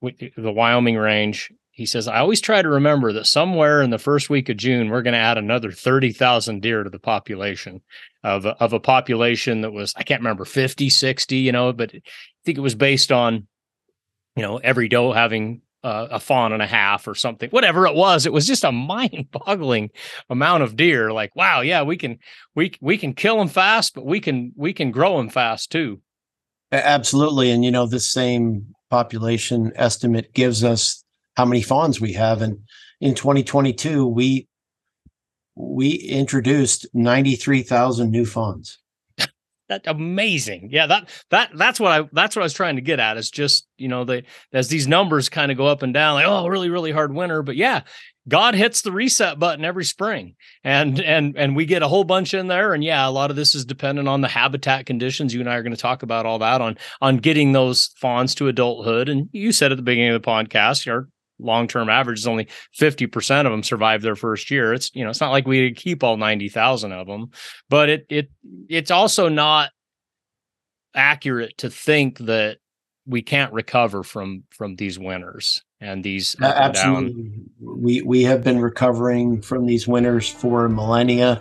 the Wyoming range he says, I always try to remember that somewhere in the first week of June, we're going to add another 30,000 deer to the population of, of a population that was, I can't remember, 50, 60, you know, but I think it was based on, you know, every doe having uh, a fawn and a half or something, whatever it was. It was just a mind boggling amount of deer. Like, wow, yeah, we can, we, we can kill them fast, but we can, we can grow them fast too. Absolutely. And, you know, the same population estimate gives us how many fawns we have. And in 2022, we we introduced 93,000 new fawns. That's amazing. Yeah, that that that's what I that's what I was trying to get at. Is just you know the as these numbers kind of go up and down, like oh really really hard winter, but yeah, God hits the reset button every spring, and and and we get a whole bunch in there. And yeah, a lot of this is dependent on the habitat conditions. You and I are going to talk about all that on on getting those fawns to adulthood. And you said at the beginning of the podcast, our long-term average is only 50% of them survive their first year. It's, you know, it's not like we keep all 90,000 of them, but it, it, it's also not accurate to think that we can't recover from, from these winters and these. Uh, absolutely. We, we have been recovering from these winters for millennia.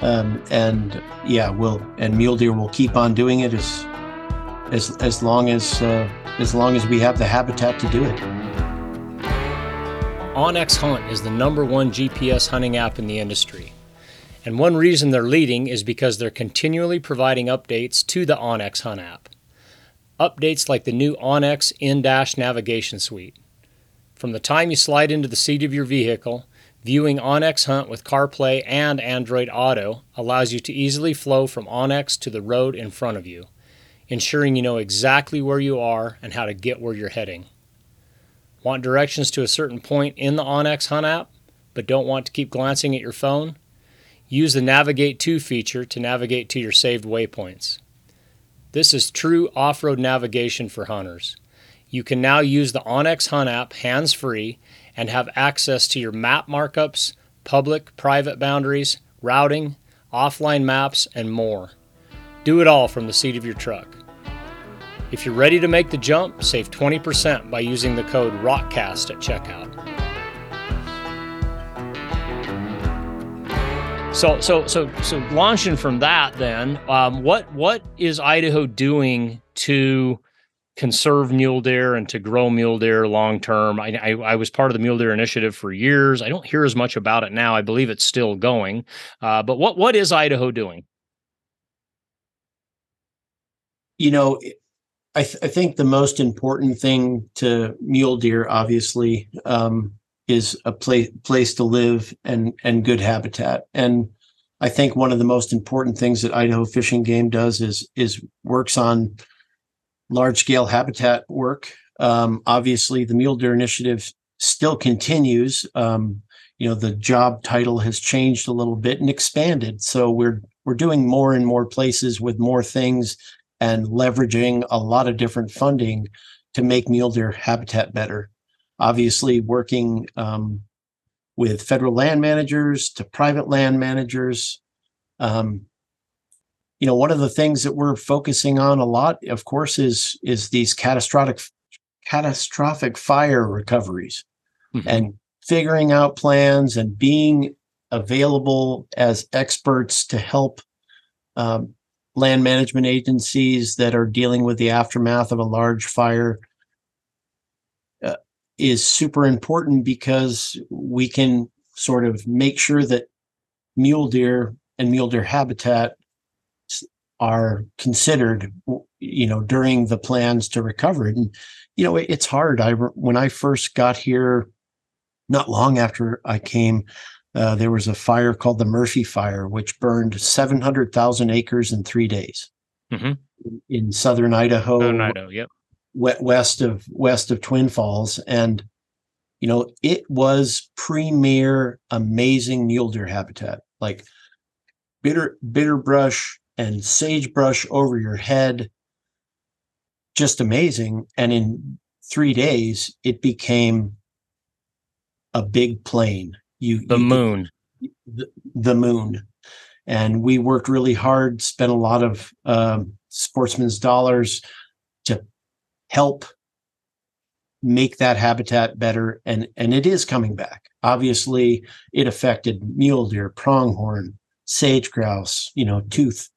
Um, and yeah, we'll, and mule deer will keep on doing it as, as, as long as, uh, as long as we have the habitat to do it. onX Hunt is the number one GPS hunting app in the industry. And one reason they're leading is because they're continually providing updates to the onX Hunt app. Updates like the new onX in dash navigation suite. From the time you slide into the seat of your vehicle, viewing onX Hunt with CarPlay and Android Auto allows you to easily flow from onX to the road in front of you, ensuring you know exactly where you are and how to get where you're heading. Want directions to a certain point in the onX Hunt app, but don't want to keep glancing at your phone? Use the Navigate To feature to navigate to your saved waypoints. This is true off road navigation for hunters. You can now use the onX Hunt app hands free and have access to your map markups, public private boundaries, routing, offline maps, and more. Do it all from the seat of your truck. If you're ready to make the jump, save 20% by using the code Rokcast at checkout. So, so, so, so, launching from that, then, um, what what is Idaho doing to conserve mule deer and to grow mule deer long term? I, I, I was part of the mule deer initiative for years. I don't hear as much about it now. I believe it's still going. Uh, but what what is Idaho doing? You know, I, th- I, think the most important thing to mule deer, obviously, um, is a place place to live and and good habitat. And I think one of the most important things that Idaho Fish and Game does is is works on large scale habitat work. Um, obviously, the Mule Deer Initiative still continues. Um, you know, the job title has changed a little bit and expanded. So we're we're doing more and more places with more things and leveraging a lot of different funding to make mule deer habitat better. Obviously, working um, with federal land managers to private land managers. Um, you know, one of the things that we're focusing on a lot, of course, is is these catastrophic catastrophic fire recoveries mm-hmm. and figuring out plans and being available as experts to help um, land management agencies that are dealing with the aftermath of a large fire uh, is super important because we can sort of make sure that mule deer and mule deer habitat are considered you know during the plans to recover it. And you know it's hard. I when i first got here not long after i came uh, there was a fire called the Murphy Fire, which burned 700,000 acres in three days mm-hmm. in southern Idaho. Southern Idaho, yep. West of west of Twin Falls, and you know it was premier, amazing mule deer habitat, like bitter bitter brush and sagebrush over your head, just amazing. And in three days, it became a big plain you the you, moon. the, the, moon. And we worked really hard spent a lot of um, sportsmen's dollars to help make that habitat better and and it is coming back. Obviously it affected mule deer pronghorn sage grouse you know tooth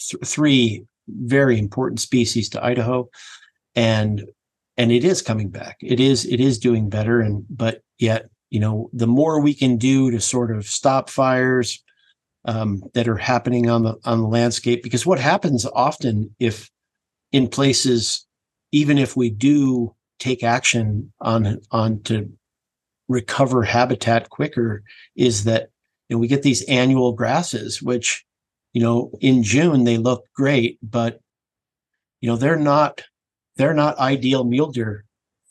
th- three very important species to idaho and and it is coming back. It is it is doing better and but yet you know the more we can do to sort of stop fires um, that are happening on the on the landscape because what happens often if in places even if we do take action on on to recover habitat quicker is that you know, we get these annual grasses which you know in june they look great but you know they're not they're not ideal mule deer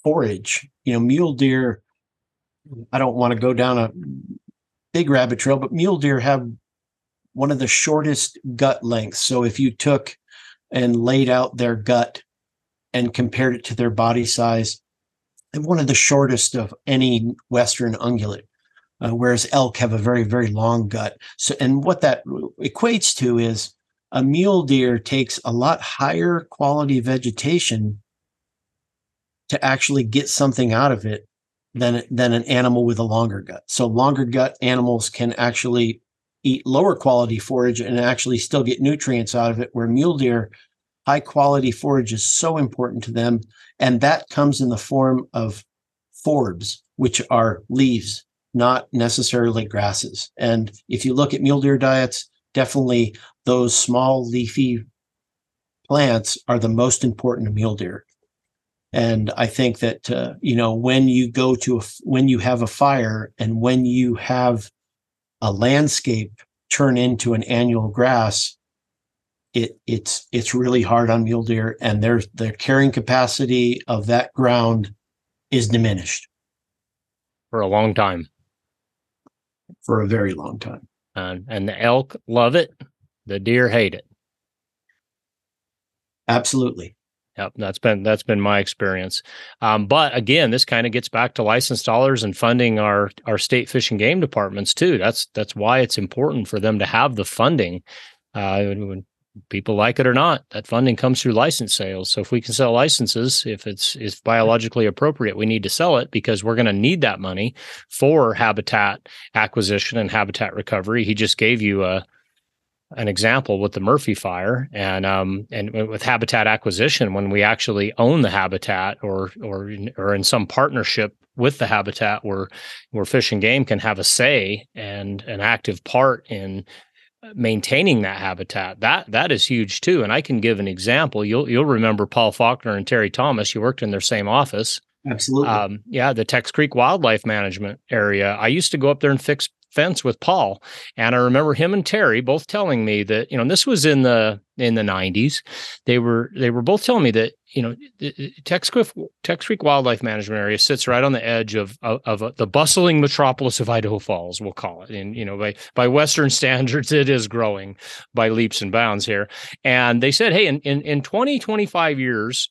forage. You know mule deer i don't want to go down a big rabbit trail but mule deer have one of the shortest gut lengths so if you took and laid out their gut and compared it to their body size, and one of the shortest of any Western ungulate. Uh, whereas elk have a very very long gut. So, and what that equates to is a mule deer takes a lot higher quality vegetation to actually get something out of it than than an animal with a longer gut. So longer gut animals can actually eat lower quality forage and actually still get nutrients out of it where mule deer high quality forage is so important to them. And that comes in the form of forbs, which are leaves, not necessarily grasses. And if you look at mule deer diets, definitely those small leafy plants are the most important to mule deer. And I think that, uh, you know, when you go to, a, when you have a fire and when you have a landscape turn into an annual grass, it it's it's really hard on mule deer and their their carrying capacity of that ground is diminished. For a long time. For a very long time. And and the elk love it the deer hate it. Absolutely Yep, that's been that's been my experience. Um, but again, this kind of gets back to license dollars and funding our our state fish and game departments too. That's that's why it's important for them to have the funding. Uh, when people like it or not that funding comes through license sales so if we can sell licenses if it's is biologically appropriate we need to sell it because we're going to need that money for habitat acquisition and habitat recovery he just gave you a an example with the Murphy fire and um and with habitat acquisition when we actually own the habitat or or or in some partnership with the habitat where where fish and game can have a say and an active part in maintaining that habitat. That that is huge too and i can give an example. You'll you'll remember paul faulkner and terry thomas. You worked in their same office. Absolutely. Um, yeah the tex creek wildlife management area. I used to go up there and fix fence with Paul. And I remember him and Terry both telling me that, you know, this was in the in the 90s. They were they were both telling me that, you know, Tex Creek, Wildlife Management Area sits right on the edge of of, of a, the bustling metropolis of Idaho Falls, we'll call it. And you know, by by Western standards, it is growing by leaps and bounds here. And they said, hey, in in, in 20, 25 years,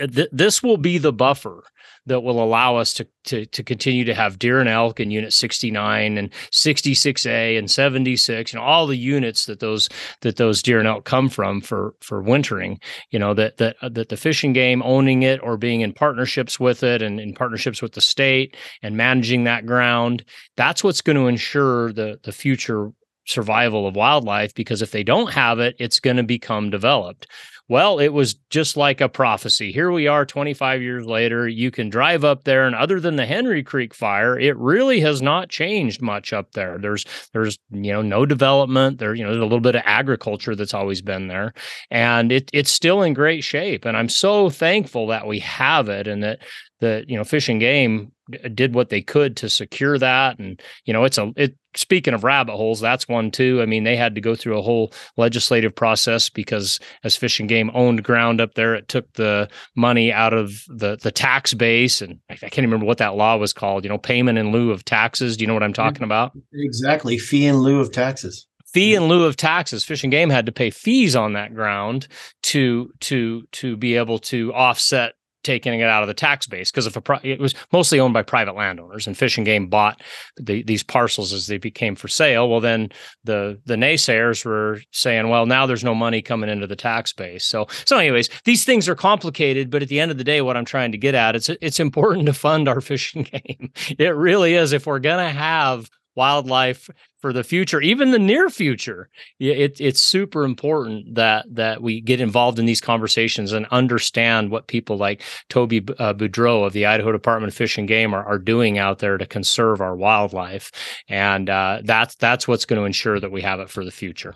uh, th- this will be the buffer that will allow us to, to, to continue to have deer and elk in unit 69 and 66A and 76, you know, all the units that those that those deer and elk come from for for wintering, you know, that that uh, that the Fish and Game owning it or being in partnerships with it and in partnerships with the state and managing that ground, that's what's going to ensure the the future survival of wildlife because if they don't have it, it's going to become developed. Well, it was just like a prophecy. Here we are 25 years later. You can drive up there and other than the Henry Creek fire, it really has not changed much up there. There's there's you know no development. There you know there's a little bit of agriculture that's always been there and it it's still in great shape and I'm so thankful that we have it and that that you know Fish and Game did what they could to secure that and you know it's a it speaking of rabbit holes that's one too. I mean they had to go through a whole legislative process because as Fish and Game owned ground up there it took the money out of the the tax base and i can't remember what that law was called you know payment in lieu of taxes. Do you know what i'm talking about? Exactly. Fee in lieu of taxes. Fee in lieu of taxes. Fish and Game had to pay fees on that ground to to to be able to offset taking it out of the tax base because if a pro- it was mostly owned by private landowners and Fish and Game bought the, these parcels as they became for sale. Well, then the the naysayers were saying, well, now there's no money coming into the tax base. So so anyways, these things are complicated, but at the end of the day, what I'm trying to get at it's it's important to fund our Fish and Game. It really is. If we're gonna have wildlife for the future, even the near future. It, it's super important that that we get involved in these conversations and understand what people like Toby uh, Boudreau of the Idaho Department of Fish and Game are, are doing out there to conserve our wildlife, and uh, that's that's what's going to ensure that we have it for the future.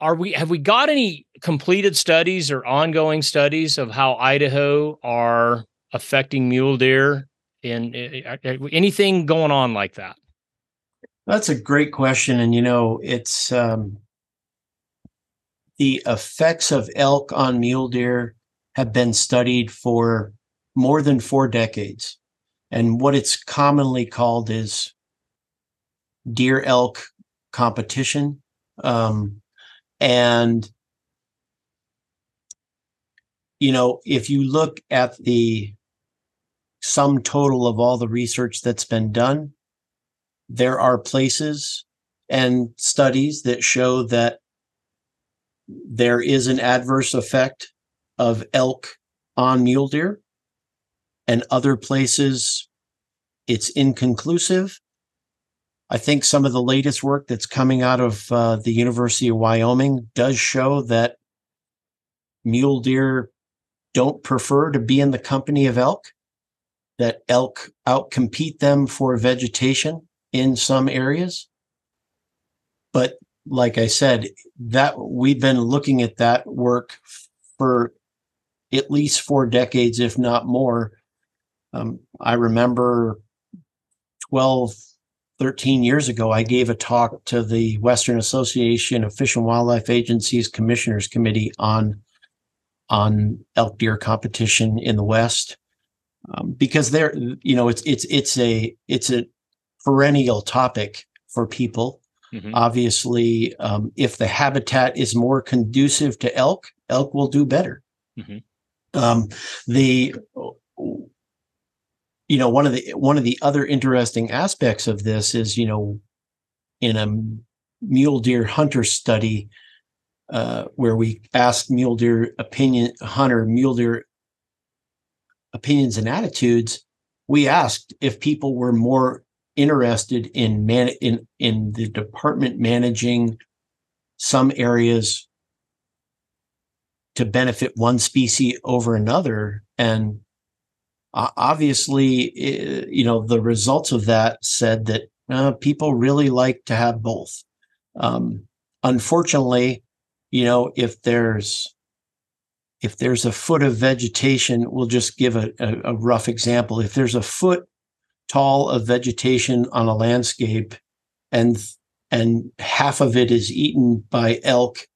Are we have we got any completed studies or ongoing studies of how Idaho are affecting mule deer in, in anything going on like that? That's a great question. And, you know, it's um, the effects of elk on mule deer have been studied for more than four decades. And what it's commonly called is deer elk competition. Um, and, you know, if you look at the sum total of all the research that's been done, there are places and studies that show that there is an adverse effect of elk on mule deer. And other places it's inconclusive. I think some of the latest work that's coming out of uh, the university of wyoming does show that mule deer don't prefer to be in the company of elk that elk outcompete them for vegetation in some areas. But like I said, that we've been looking at that work for at least four decades, if not more. Um, I remember 12, 13 years ago, I gave a talk to the Western Association of Fish and Wildlife Agencies Commissioners Committee on on elk deer competition in the West um, because there, you know, it's it's it's a it's a perennial topic for people. Mm-hmm. Obviously, um, if the habitat is more conducive to elk, elk will do better. Mm-hmm. Um, the you know one of the one of the other interesting aspects of this is you know in a mule deer hunter study uh, where we asked mule deer opinion hunter mule deer opinions and attitudes we asked if people were more interested in man in in the department managing some areas to benefit one species over another. And obviously you know the results of that said that uh, people really like to have both. Um, unfortunately you know if there's if there's a foot of vegetation we'll just give a, a, a rough example. If there's a foot tall of vegetation on a landscape and and half of it is eaten by elk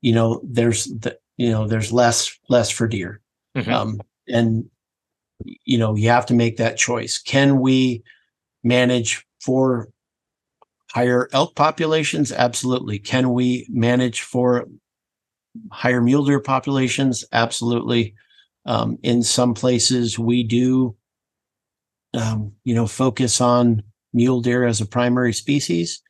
you know there's the, you know there's less less for deer. Mm-hmm. um, and you know you have to make that choice. Can we manage for higher elk populations? Absolutely. Can we manage for higher mule deer populations? Absolutely. Um, in some places we do um, you know, focus on mule deer as a primary species.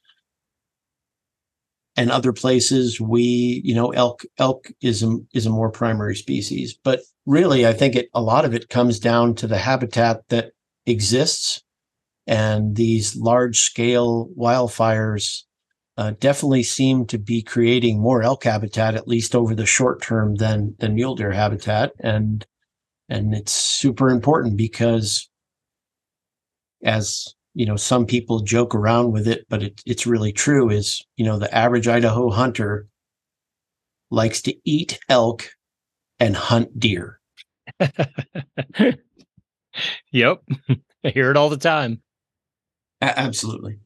And other places, we, you know, elk elk is a, is a more primary species. But really, I think it a lot of it comes down to the habitat that exists, and these large scale wildfires uh, definitely seem to be creating more elk habitat, at least over the short term, than than mule deer habitat. And and it's super important because as you know some people joke around with it but it, it's really true is you know the average idaho hunter likes to eat elk and hunt deer. Yep. I hear it all the time. A- absolutely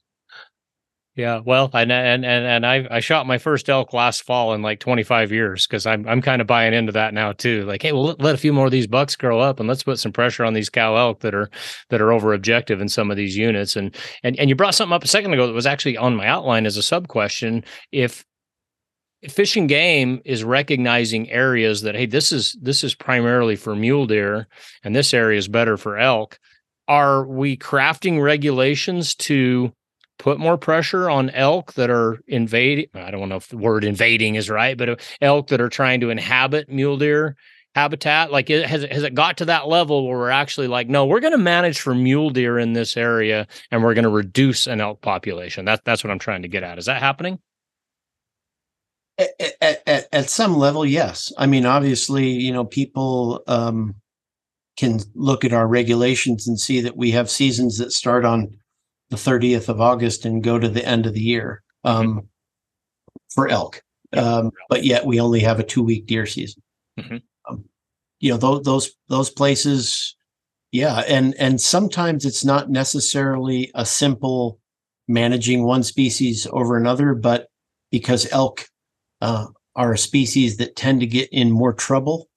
yeah, well, and and and and I I shot my first elk last fall in like 25 years because I'm I'm kind of buying into that now too. Like, hey, well, let, let, a few more of these bucks grow up and let's put some pressure on these cow elk that are that are over objective in some of these units. And and and you brought something up a second ago that was actually on my outline as a sub question. If Fish and Game is recognizing areas that hey, this is this is primarily for mule deer, and this area is better for elk. Are we crafting regulations to put more pressure on elk that are invading? I don't know if the word invading is right, but uh, elk that are trying to inhabit mule deer habitat? Like, has it, has it got to that level where we're actually like, no, we're going to manage for mule deer in this area, and we're going to reduce an elk population? That that's what I'm trying to get at. Is that happening? At, at, at some level, yes. I mean, obviously, you know, people um, can look at our regulations and see that we have seasons that start on the 30th of August and go to the end of the year um, mm-hmm. for elk. Um, but yet we only have a two week deer season. Mm-hmm. Um, you know, those, those, those places. Yeah. And, and sometimes it's not necessarily a simple managing one species over another, but because elk uh, are a species that tend to get in more trouble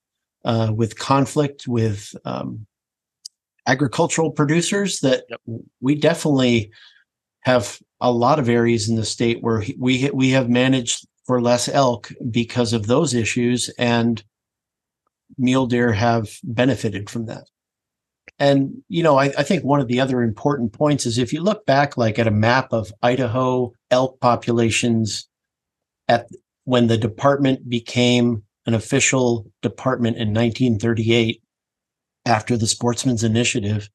uh, with conflict with um, agricultural producers that yep. we definitely have a lot of areas in the state where we we have managed for less elk because of those issues and mule deer have benefited from that and you know I, I, think one of the other important points is if you look back like at a map of idaho elk populations at when the department became an official department in 1938 after the Sportsman's Initiative,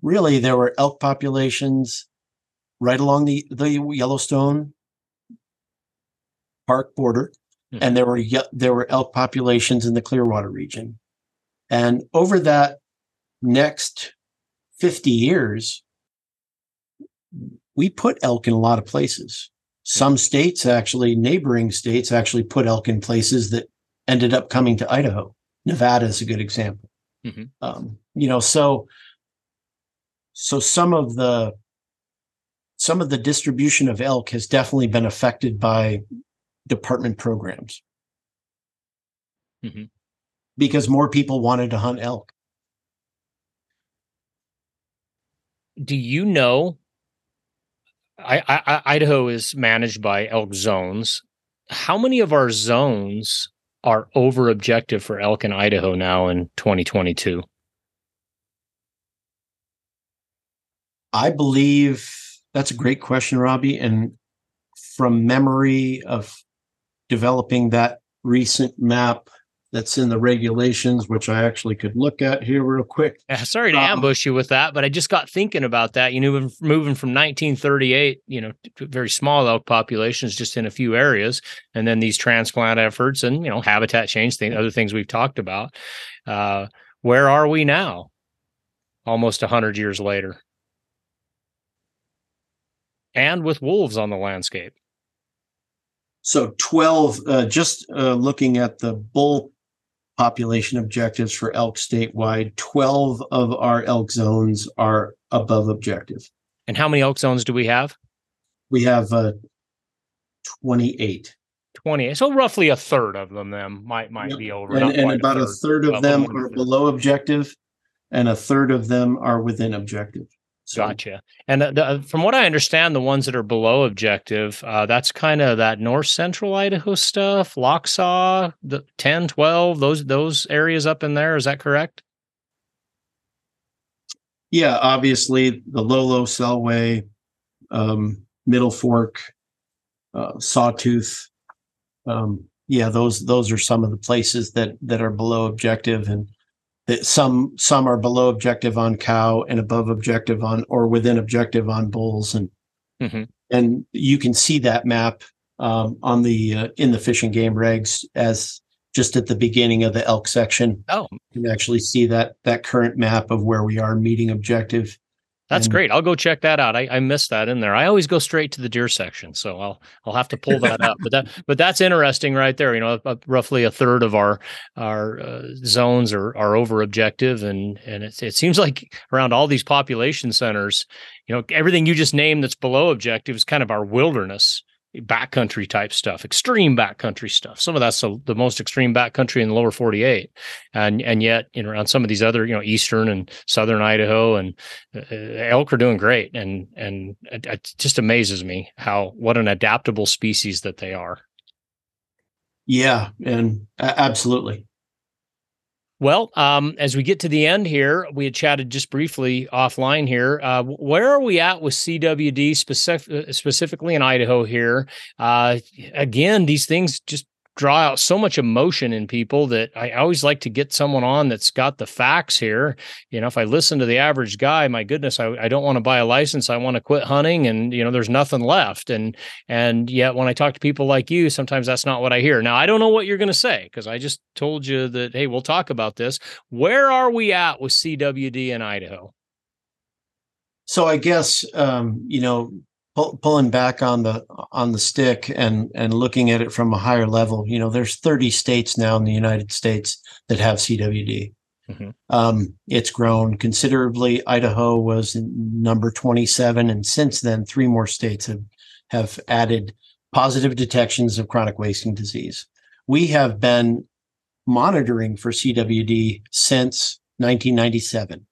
really there were elk populations right along the, the Yellowstone Park border, mm-hmm. and there were there were elk populations in the Clearwater region. And over that next 50 years, we put elk in a lot of places. Some states actually, neighboring states actually put elk in places that ended up coming to Idaho. Nevada is a good example. Mm-hmm. Um, you know, so so some of the some of the distribution of elk has definitely been affected by department programs mm-hmm. because more people wanted to hunt elk. Do you know? I, I, Idaho is managed by elk zones. How many of our zones are over objective for elk in Idaho now in 2022? I believe that's a great question, Robby. And from memory of developing that recent map that's in the regulations, which I actually could look at here real quick. sorry to um, ambush you with that, but I just got thinking about that. You know, moving from 1938, you know, very small elk populations just in a few areas, and then these transplant efforts and you know habitat change, thing, other things we've talked about. Uh, where are we now? Almost hundred years later, and with wolves on the landscape. So 12, uh, just uh, looking at the bull population objectives for elk statewide. 12 of our elk zones are above objective. And how many elk zones do we have? We have uh, 28. 28. So roughly a third of them then might might yep. be over. And, and about a third, a third of them are below objective and a third of them are within objective. So, gotcha. And the, uh, from what I understand, the ones that are below objective, uh, that's kind of that north central Idaho stuff, Lochsa, the 10, 12, those those areas up in there. Is that correct? Yeah, obviously the Lolo, Selway, um, Middle Fork, uh, Sawtooth. Um, yeah, those those are some of the places that that are below objective, and that some some are below objective on cow and above objective on or within objective on bulls and mm-hmm. and you can see that map um, on the uh, in the fish and game regs as just at the beginning of the elk section. Oh, you can actually see that that current map of where we are meeting objective that's and, great. I'll go check that out. I, I missed that in there. I always go straight to the deer section, so I'll I'll have to pull that up. But that but that's interesting right there. You know, roughly a third of our our uh, zones are are over objective, and and it, it seems like around all these population centers, you know, everything you just named that's below objective is kind of our wilderness backcountry type stuff, extreme backcountry stuff. Some of that's the, the most extreme backcountry in the lower 48. And and yet, you know, around some of these other, you know, eastern and southern Idaho and uh, elk are doing great. And and it, it just amazes me how what an adaptable species that they are. Yeah, and absolutely. Well, um, as we get to the end here, we had chatted just briefly offline here. Uh, where are we at with CWD specific, specifically in Idaho here? Uh, again, these things just draw out so much emotion in people that I always like to get someone on that's got the facts here. You know, if I listen to the average guy, my goodness, I, I don't want to buy a license. I want to quit hunting and, you know, there's nothing left. And, and yet when I talk to people like you, sometimes that's not what I hear. Now, I don't know what you're going to say because I just told you that, hey, we'll talk about this. Where are we at with CWD in Idaho? So I guess, um, you know, pull, pulling back on the on the stick and and looking at it from a higher level you know there's 30 states now in the united states that have cwd mm-hmm. um, it's grown considerably. Idaho was number 27 and since then three more states have have added positive detections of chronic wasting disease. We have been monitoring for cwd since 1997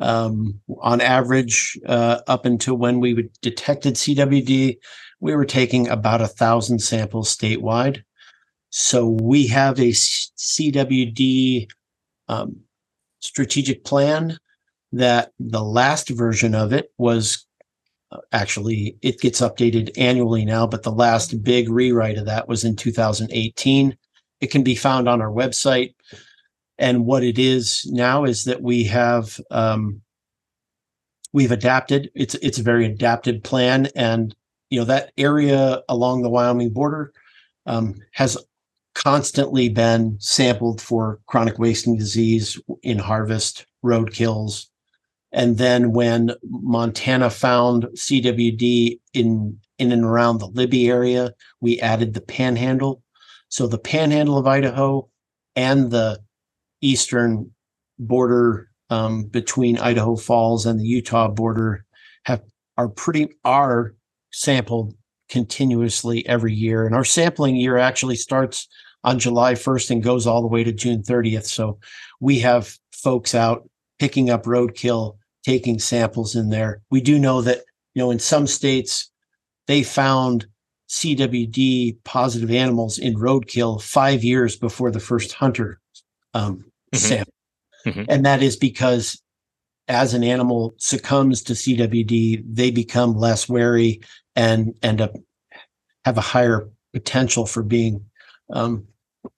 um, on average, uh, up until when we detected CWD, we were taking about a thousand samples statewide. So we have a CWD um, strategic plan that the last version of it was uh, actually it gets updated annually now, but the last big rewrite of that was in 2018. It can be found on our website. And what it is now is that we have um, we've adapted. It's it's a very adapted plan, and you know that area along the Wyoming border um, has constantly been sampled for chronic wasting disease in harvest, road kills, and then when Montana found CWD in in and around the Libby area, we added the Panhandle. So the Panhandle of Idaho and the eastern border um, between Idaho Falls and the Utah border have are pretty are sampled continuously every year. And our sampling year actually starts on July 1st and goes all the way to June 30th. So we have folks out picking up roadkill, taking samples in there. We do know that, you know, in some states, they found CWD positive animals in roadkill five years before the first hunter um, mm-hmm. sample. Mm-hmm. And that is because as an animal succumbs to CWD, they become less wary and end up have a higher potential for being um,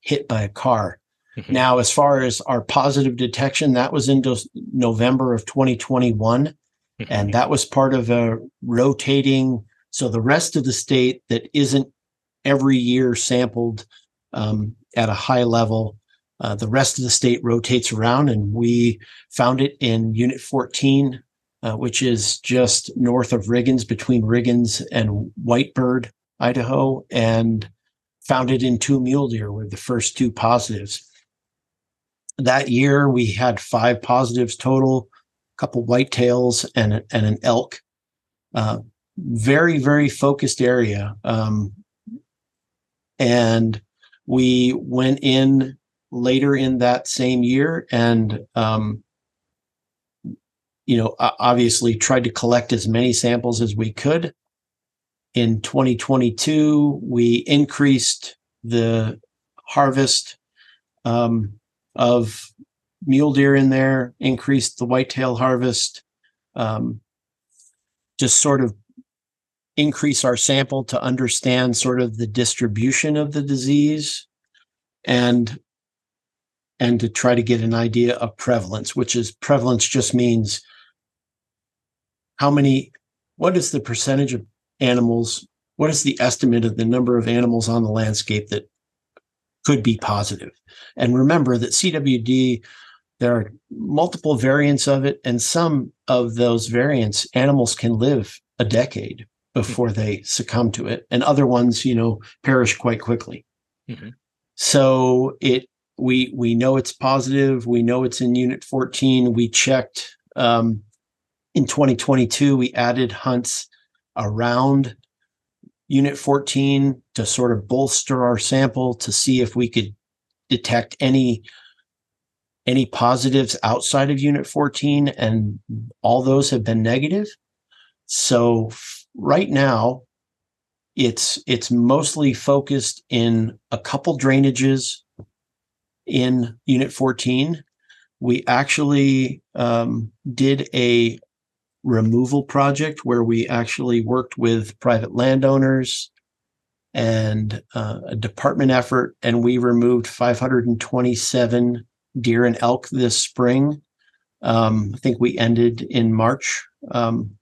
hit by a car. Mm-hmm. Now, as far as our positive detection, that was in November of 2021. Mm-hmm. And that was part of a rotating. So the rest of the state that isn't every year sampled um, at a high level uh, the rest of the state rotates around, and we found it in Unit 14, uh, which is just north of Riggins, between Riggins and Whitebird, Idaho, and found it in two mule deer were the first two positives. That year, we had five positives total, a couple whitetails, and, and an elk. Uh, very, very focused area. Um, and we went in later in that same year and um, you know obviously tried to collect as many samples as we could. In 2022 we increased the harvest um, of mule deer in there increased the whitetail harvest um, just sort of increase our sample to understand sort of the distribution of the disease. And and to try to get an idea of prevalence, which is prevalence just means how many, what is the percentage of animals, what is the estimate of the number of animals on the landscape that could be positive? And remember that CWD, there are multiple variants of it, and some of those variants, animals can live a decade before they succumb to it, and other ones, you know, perish quite quickly. Mm-hmm. So it we we know it's positive. We know it's in Unit 14. We checked um, in 2022. We added hunts around Unit 14 to sort of bolster our sample to see if we could detect any any positives outside of Unit 14, and all those have been negative. So right now, it's it's mostly focused in a couple drainages in Unit 14. We actually um, did a removal project where we actually worked with private landowners and uh, a department effort, and we removed 527 deer and elk this spring. Um, I think we ended in March um,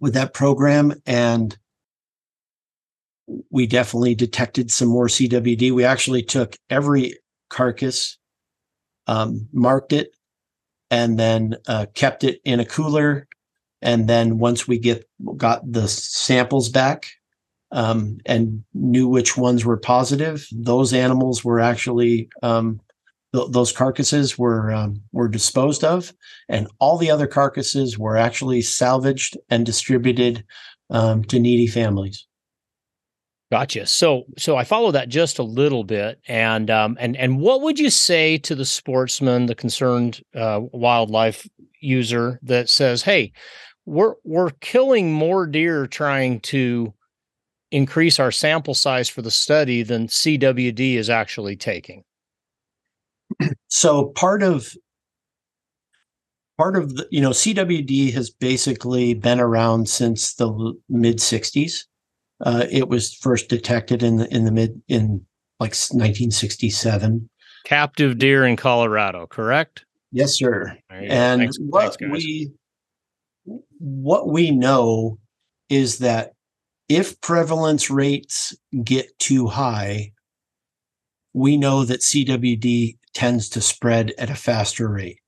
with that program, and we definitely detected some more CWD. We actually took every carcass, um, marked it, and then uh, kept it in a cooler. And then once we get got the samples back um, and knew which ones were positive, those animals were actually um, th- those carcasses were um, were disposed of, and all the other carcasses were actually salvaged and distributed um, to needy families. Gotcha. So, so I follow that just a little bit, and um, and and what would you say to the sportsman, the concerned uh, wildlife user that says, "Hey, we're we're killing more deer trying to increase our sample size for the study than CWD is actually taking." So part of part of the you know CWD has basically been around since the mid '60s uh, it was first detected in the in the mid in like 1967. Captive deer in Colorado, correct? Yes, sir. And Thanks, what thanks, we what we know is that if prevalence rates get too high, we know that CWD tends to spread at a faster rate.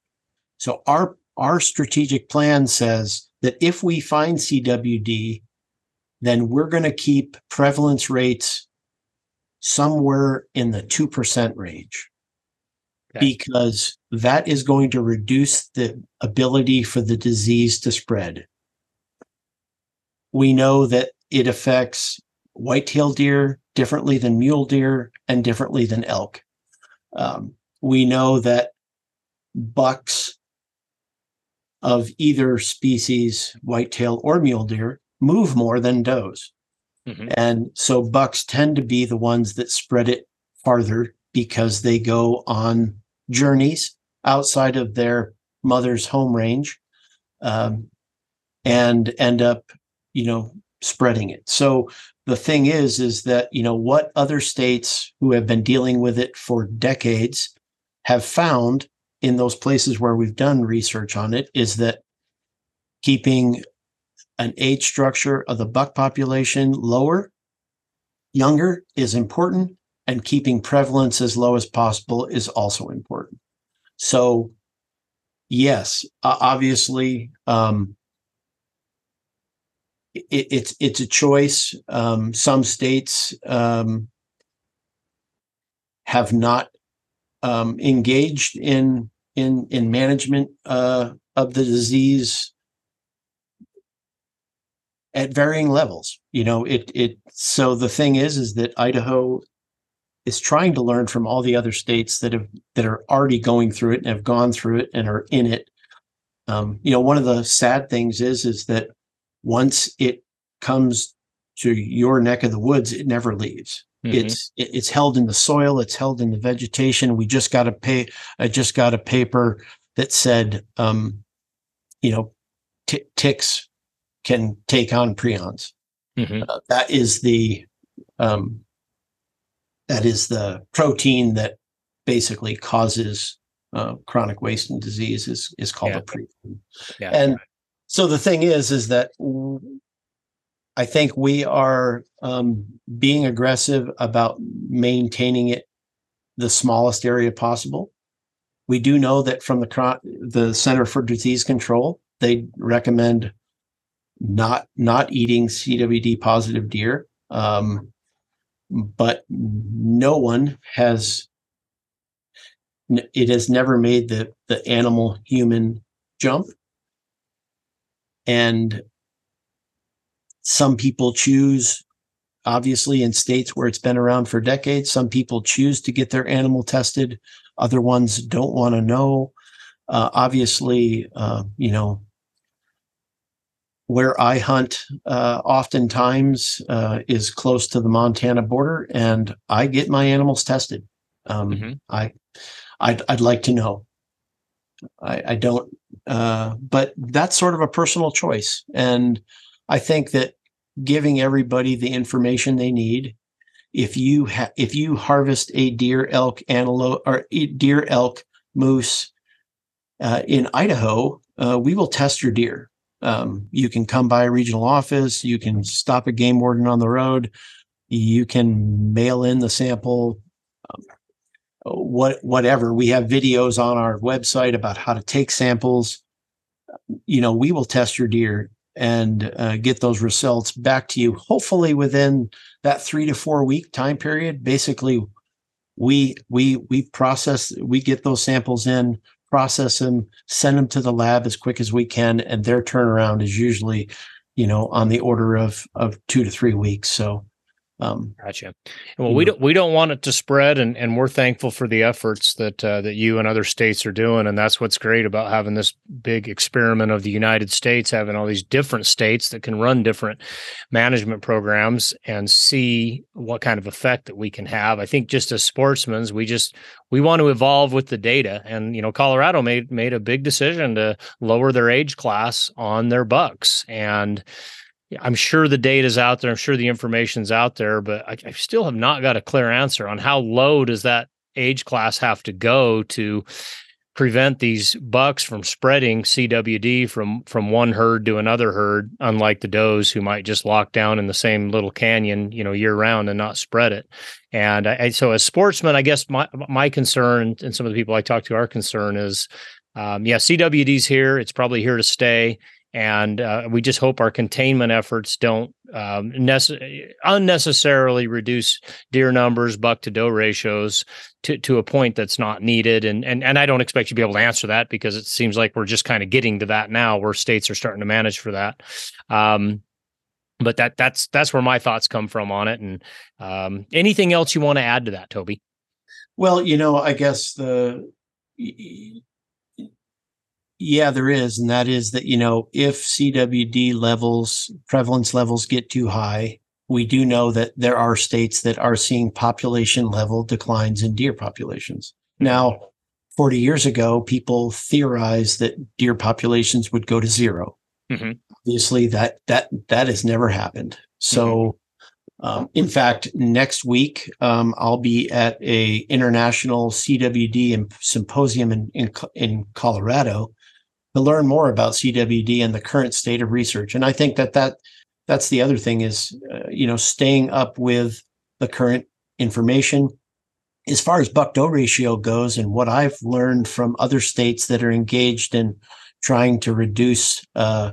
So our our strategic plan says that if we find CWD then we're going to keep prevalence rates somewhere in the 2% range okay. because that is going to reduce the ability for the disease to spread. We know that it affects white-tailed deer differently than mule deer and differently than elk. Um, we know that bucks of either species, whitetail or mule deer, move more than does. Mm-hmm. And so bucks tend to be the ones that spread it farther because they go on journeys outside of their mother's home range um, and end up, you know, spreading it. So the thing is, is that, you know, what other states who have been dealing with it for decades have found in those places where we've done research on it is that keeping an age structure of the buck population lower, younger is important, and keeping prevalence as low as possible is also important. So, yes, obviously, um, it, it's it's a choice. Um, some states um, have not um, engaged in in in management uh, of the disease at varying levels. You know, it it so the thing is is that Idaho is trying to learn from all the other states that have that are already going through it and have gone through it and are in it. Um, you know, one of the sad things is is that once it comes to your neck of the woods, it never leaves. Mm-hmm. It's it, it's held in the soil, it's held in the vegetation. We just got a pay. I just got a paper that said, um, you know, t- ticks can take on prions. Mm-hmm. Uh, that is the um, that is the protein that basically causes uh, chronic wasting disease is is called yeah. a prion. Yeah, and so the thing is, is that I think we are um, being aggressive about maintaining it the smallest area possible. We do know that from the the Center for Disease Control, they recommend not not eating CWD positive deer. Um, but no one has it has never made the the animal human jump. And some people choose obviously in states where it's been around for decades some people choose to get their animal tested. Other ones don't want to know. Uh, obviously uh, you know where I hunt uh, oftentimes uh, is close to the Montana border, and I get my animals tested. Um, mm-hmm. I, I'd, I'd, like to know. I, I don't, uh, but that's sort of a personal choice, and I think that giving everybody the information they need. If you ha- if you harvest a deer, elk, antelope, or deer, elk, moose uh, in Idaho, uh, we will test your deer um, you can come by a regional office. You can stop a game warden on the road. You can mail in the sample. Um, what whatever. We have videos on our website about how to take samples. You know, we will test your deer and uh, get those results back to you. Hopefully within that three to four week time period. Basically, we we we process we get those samples in process them, send them to the lab as quick as we can, and their turnaround is usually, you know, on the order of of two to three weeks. So um, gotcha. Well, we don't we don't want it to spread, and and we're thankful for the efforts that uh, that you and other states are doing, and that's what's great about having this big experiment of the United States, having all these different states that can run different management programs and see what kind of effect that we can have. I think just as sportsmen, we just we want to evolve with the data, and you know, Colorado made made a big decision to lower their age class on their bucks, and I'm sure the data's out there. I'm sure the information's out there, but I, I, still have not got a clear answer on how low does that age class have to go to prevent these bucks from spreading CWD from from one herd to another herd, unlike the does who might just lock down in the same little canyon, you know, year round and not spread it. And I, so, as sportsmen, I guess my my concern and some of the people I talk to, our concern is, um, yeah, CWD's here. It's probably here to stay and uh, we just hope our containment efforts don't um, nece- unnecessarily reduce deer numbers, buck to doe ratios to, to a point that's not needed. And, and and I don't expect you to be able to answer that because it seems like we're just kind of getting to that now, where states are starting to manage for that. Um, but that that's that's where my thoughts come from on it. And um, anything else you want to add to that, Toby? Well, you know, I guess the yeah, there is. And that is that, you know, if CWD levels, prevalence levels get too high, we do know that there are states that are seeing population level declines in deer populations. Now, 40 years ago, people theorized that deer populations would go to 0 mm-hmm. Obviously, that that that has never happened. So, mm-hmm. um, in fact, next week um, I'll be at a international CWD symposium in, in in Colorado, to learn more about CWD and the current state of research. And I think that that that's the other thing is uh, you know staying up with the current information. As far as buck doe ratio goes and what I've learned from other states that are engaged in trying to reduce uh,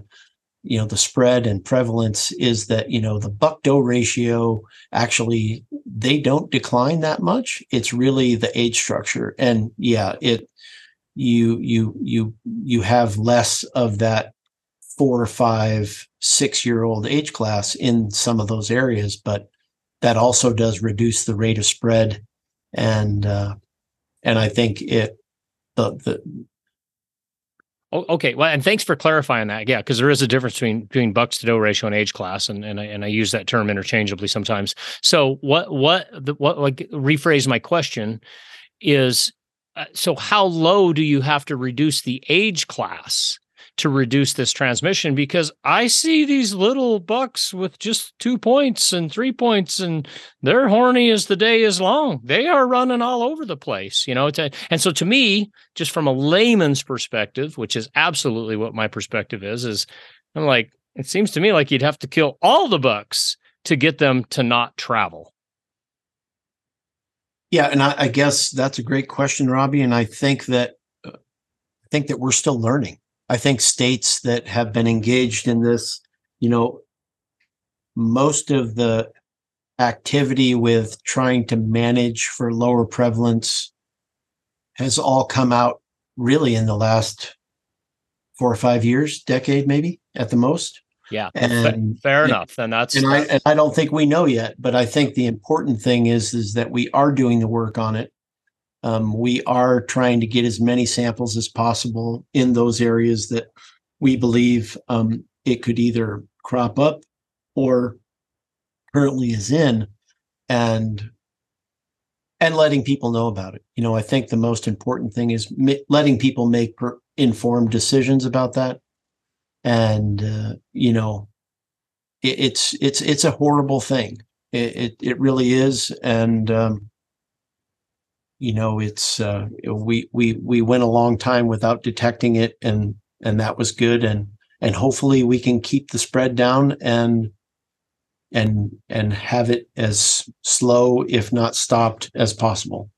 you know the spread and prevalence is that you know the buck doe ratio actually they don't decline that much. It's really the age structure. And yeah it you you you you have less of that four or five six year old age class in some of those areas but that also does reduce the rate of spread and uh and i think it the the okay. Well, and thanks for clarifying that. Yeah, because there is a difference between between bucks to doe ratio and age class, and and I, and I use that term interchangeably sometimes. So what what the what like rephrase my question is Uh, so how low do you have to reduce the age class to reduce this transmission because I see these little bucks with just two points and three points, and they're horny as the day is long. They are running all over the place, you know. To, and so, to me, just from a layman's perspective, which is absolutely what my perspective is, is I'm like, it seems to me like you'd have to kill all the bucks to get them to not travel. Yeah, and I, I, guess that's a great question, Robby. And I think that uh, I think that we're still learning. I think states that have been engaged in this, you know, most of the activity with trying to manage for lower prevalence has all come out really in the last four or five years, decade maybe at the most. Yeah, and, fair enough. And that's and I and I don't think we know yet, but I think the important thing is is that we are doing the work on it. Um, we are trying to get as many samples as possible in those areas that we believe um, it could either crop up or currently is in and and letting people know about it you know i think the most important thing is ma- letting people make per- informed decisions about that and uh, you know it, it's it's it's a horrible thing. It it, it really is. And um, you know it's uh, we we we went a long time without detecting it and and that was good. And and hopefully we can keep the spread down and and and have it as slow if not stopped as possible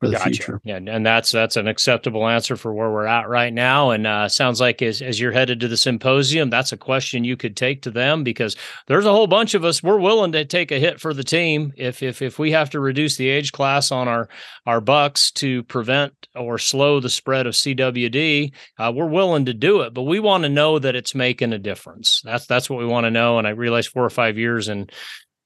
for the gotcha. future. Yeah, and that's that's an acceptable answer for where we're at right now. And uh, sounds like as as you're headed to the symposium, that's a question you could take to them because there's a whole bunch of us. We're willing to take a hit for the team if if if we have to reduce the age class on our our bucks to prevent or slow the spread of CWD. Uh, we're willing to do it, but we want to know that it's making a difference. That's that's what we want to know. And I realize four or five years and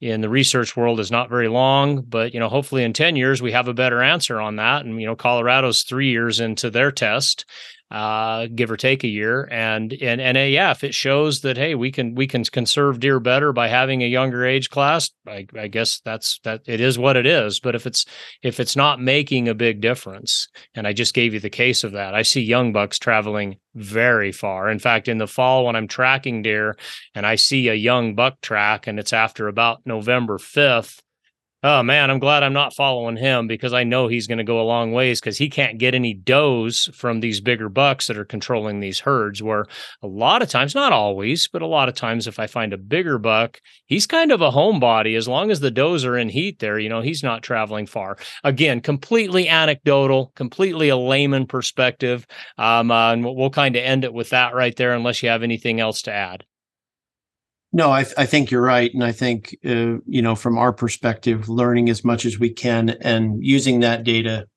in the research world is not very long, but you know, hopefully in 10 years we have a better answer on that. And you know, Colorado's three years into their test, uh, give or take a year. And in if it shows that hey, we can we can conserve deer better by having a younger age class, I, I guess that's that it is what it is. But if it's if it's not making a big difference, and I just gave you the case of that, I see young bucks traveling very far. In fact, in the fall when I'm tracking deer and I see a young buck track and it's after about November 5th, oh man, I'm glad I'm not following him because I know he's going to go a long ways because he can't get any does from these bigger bucks that are controlling these herds. Where a lot of times, not always, but a lot of times, if I find a bigger buck, he's kind of a homebody. As long as the does are in heat there, you know, he's not traveling far. Again, completely anecdotal, completely a layman perspective. Um, uh, and we'll kind of end it with that right there, unless you have anything else to add. No, I, th- I think you're right, and I think uh, you know from our perspective, learning as much as we can and using that data,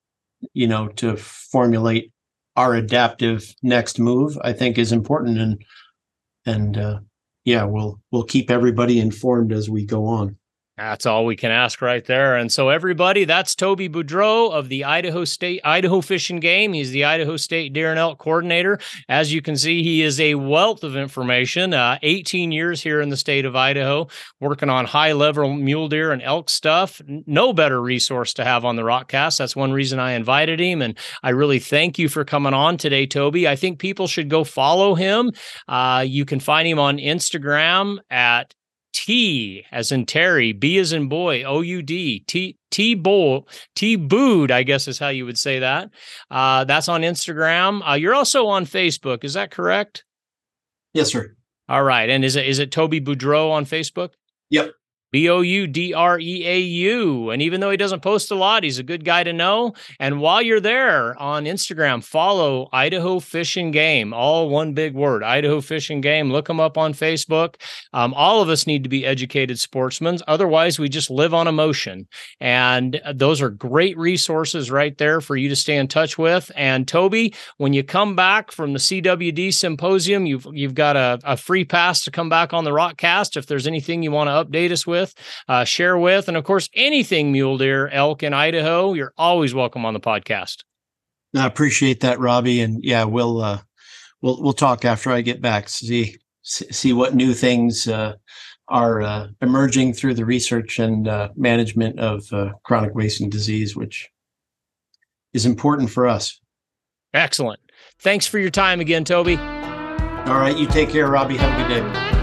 you know, to formulate our adaptive next move, I think is important, and and uh, yeah, we'll we'll keep everybody informed as we go on. That's all we can ask right there. And so, everybody, that's Toby Boudreau of the Idaho State Idaho Fish and Game. He's the Idaho State Deer and Elk Coordinator. As you can see, he is a wealth of information. Uh, 18 years here in the state of Idaho, working on high level mule deer and elk stuff. No better resource to have on the Rokcast. That's one reason I invited him. And I really thank you for coming on today, Toby. I think people should go follow him. Uh, you can find him on Instagram at T as in Terry, B as in boy, O U D, T T bowl, T booed, I guess is how you would say that. Uh, that's on Instagram. Uh, you're also on Facebook, is that correct? Yes, sir. All right, and is it is it Toby Boudreau on Facebook? Yep. B O U D R E A U. And even though he doesn't post a lot, he's a good guy to know. And while you're there on Instagram, follow Idaho Fish and Game, all one big word Idaho Fish and Game. Look them up on Facebook. Um, all of us need to be educated sportsmen. Otherwise, we just live on emotion. And uh, those are great resources right there for you to stay in touch with. And Toby, when you come back from the CWD symposium, you've, you've got a, a free pass to come back on the Rokcast. If there's anything you want to update us with, with, uh, share with, and of course, anything mule deer, elk in Idaho, you're always welcome on the podcast. I appreciate that, Robby, and yeah, we'll uh, we'll we'll talk after I get back. See see what new things uh, are uh, emerging through the research and uh, management of uh, chronic wasting disease, which is important for us. Excellent. Thanks for your time again, Toby. All right, you take care, Robby. Have a good day.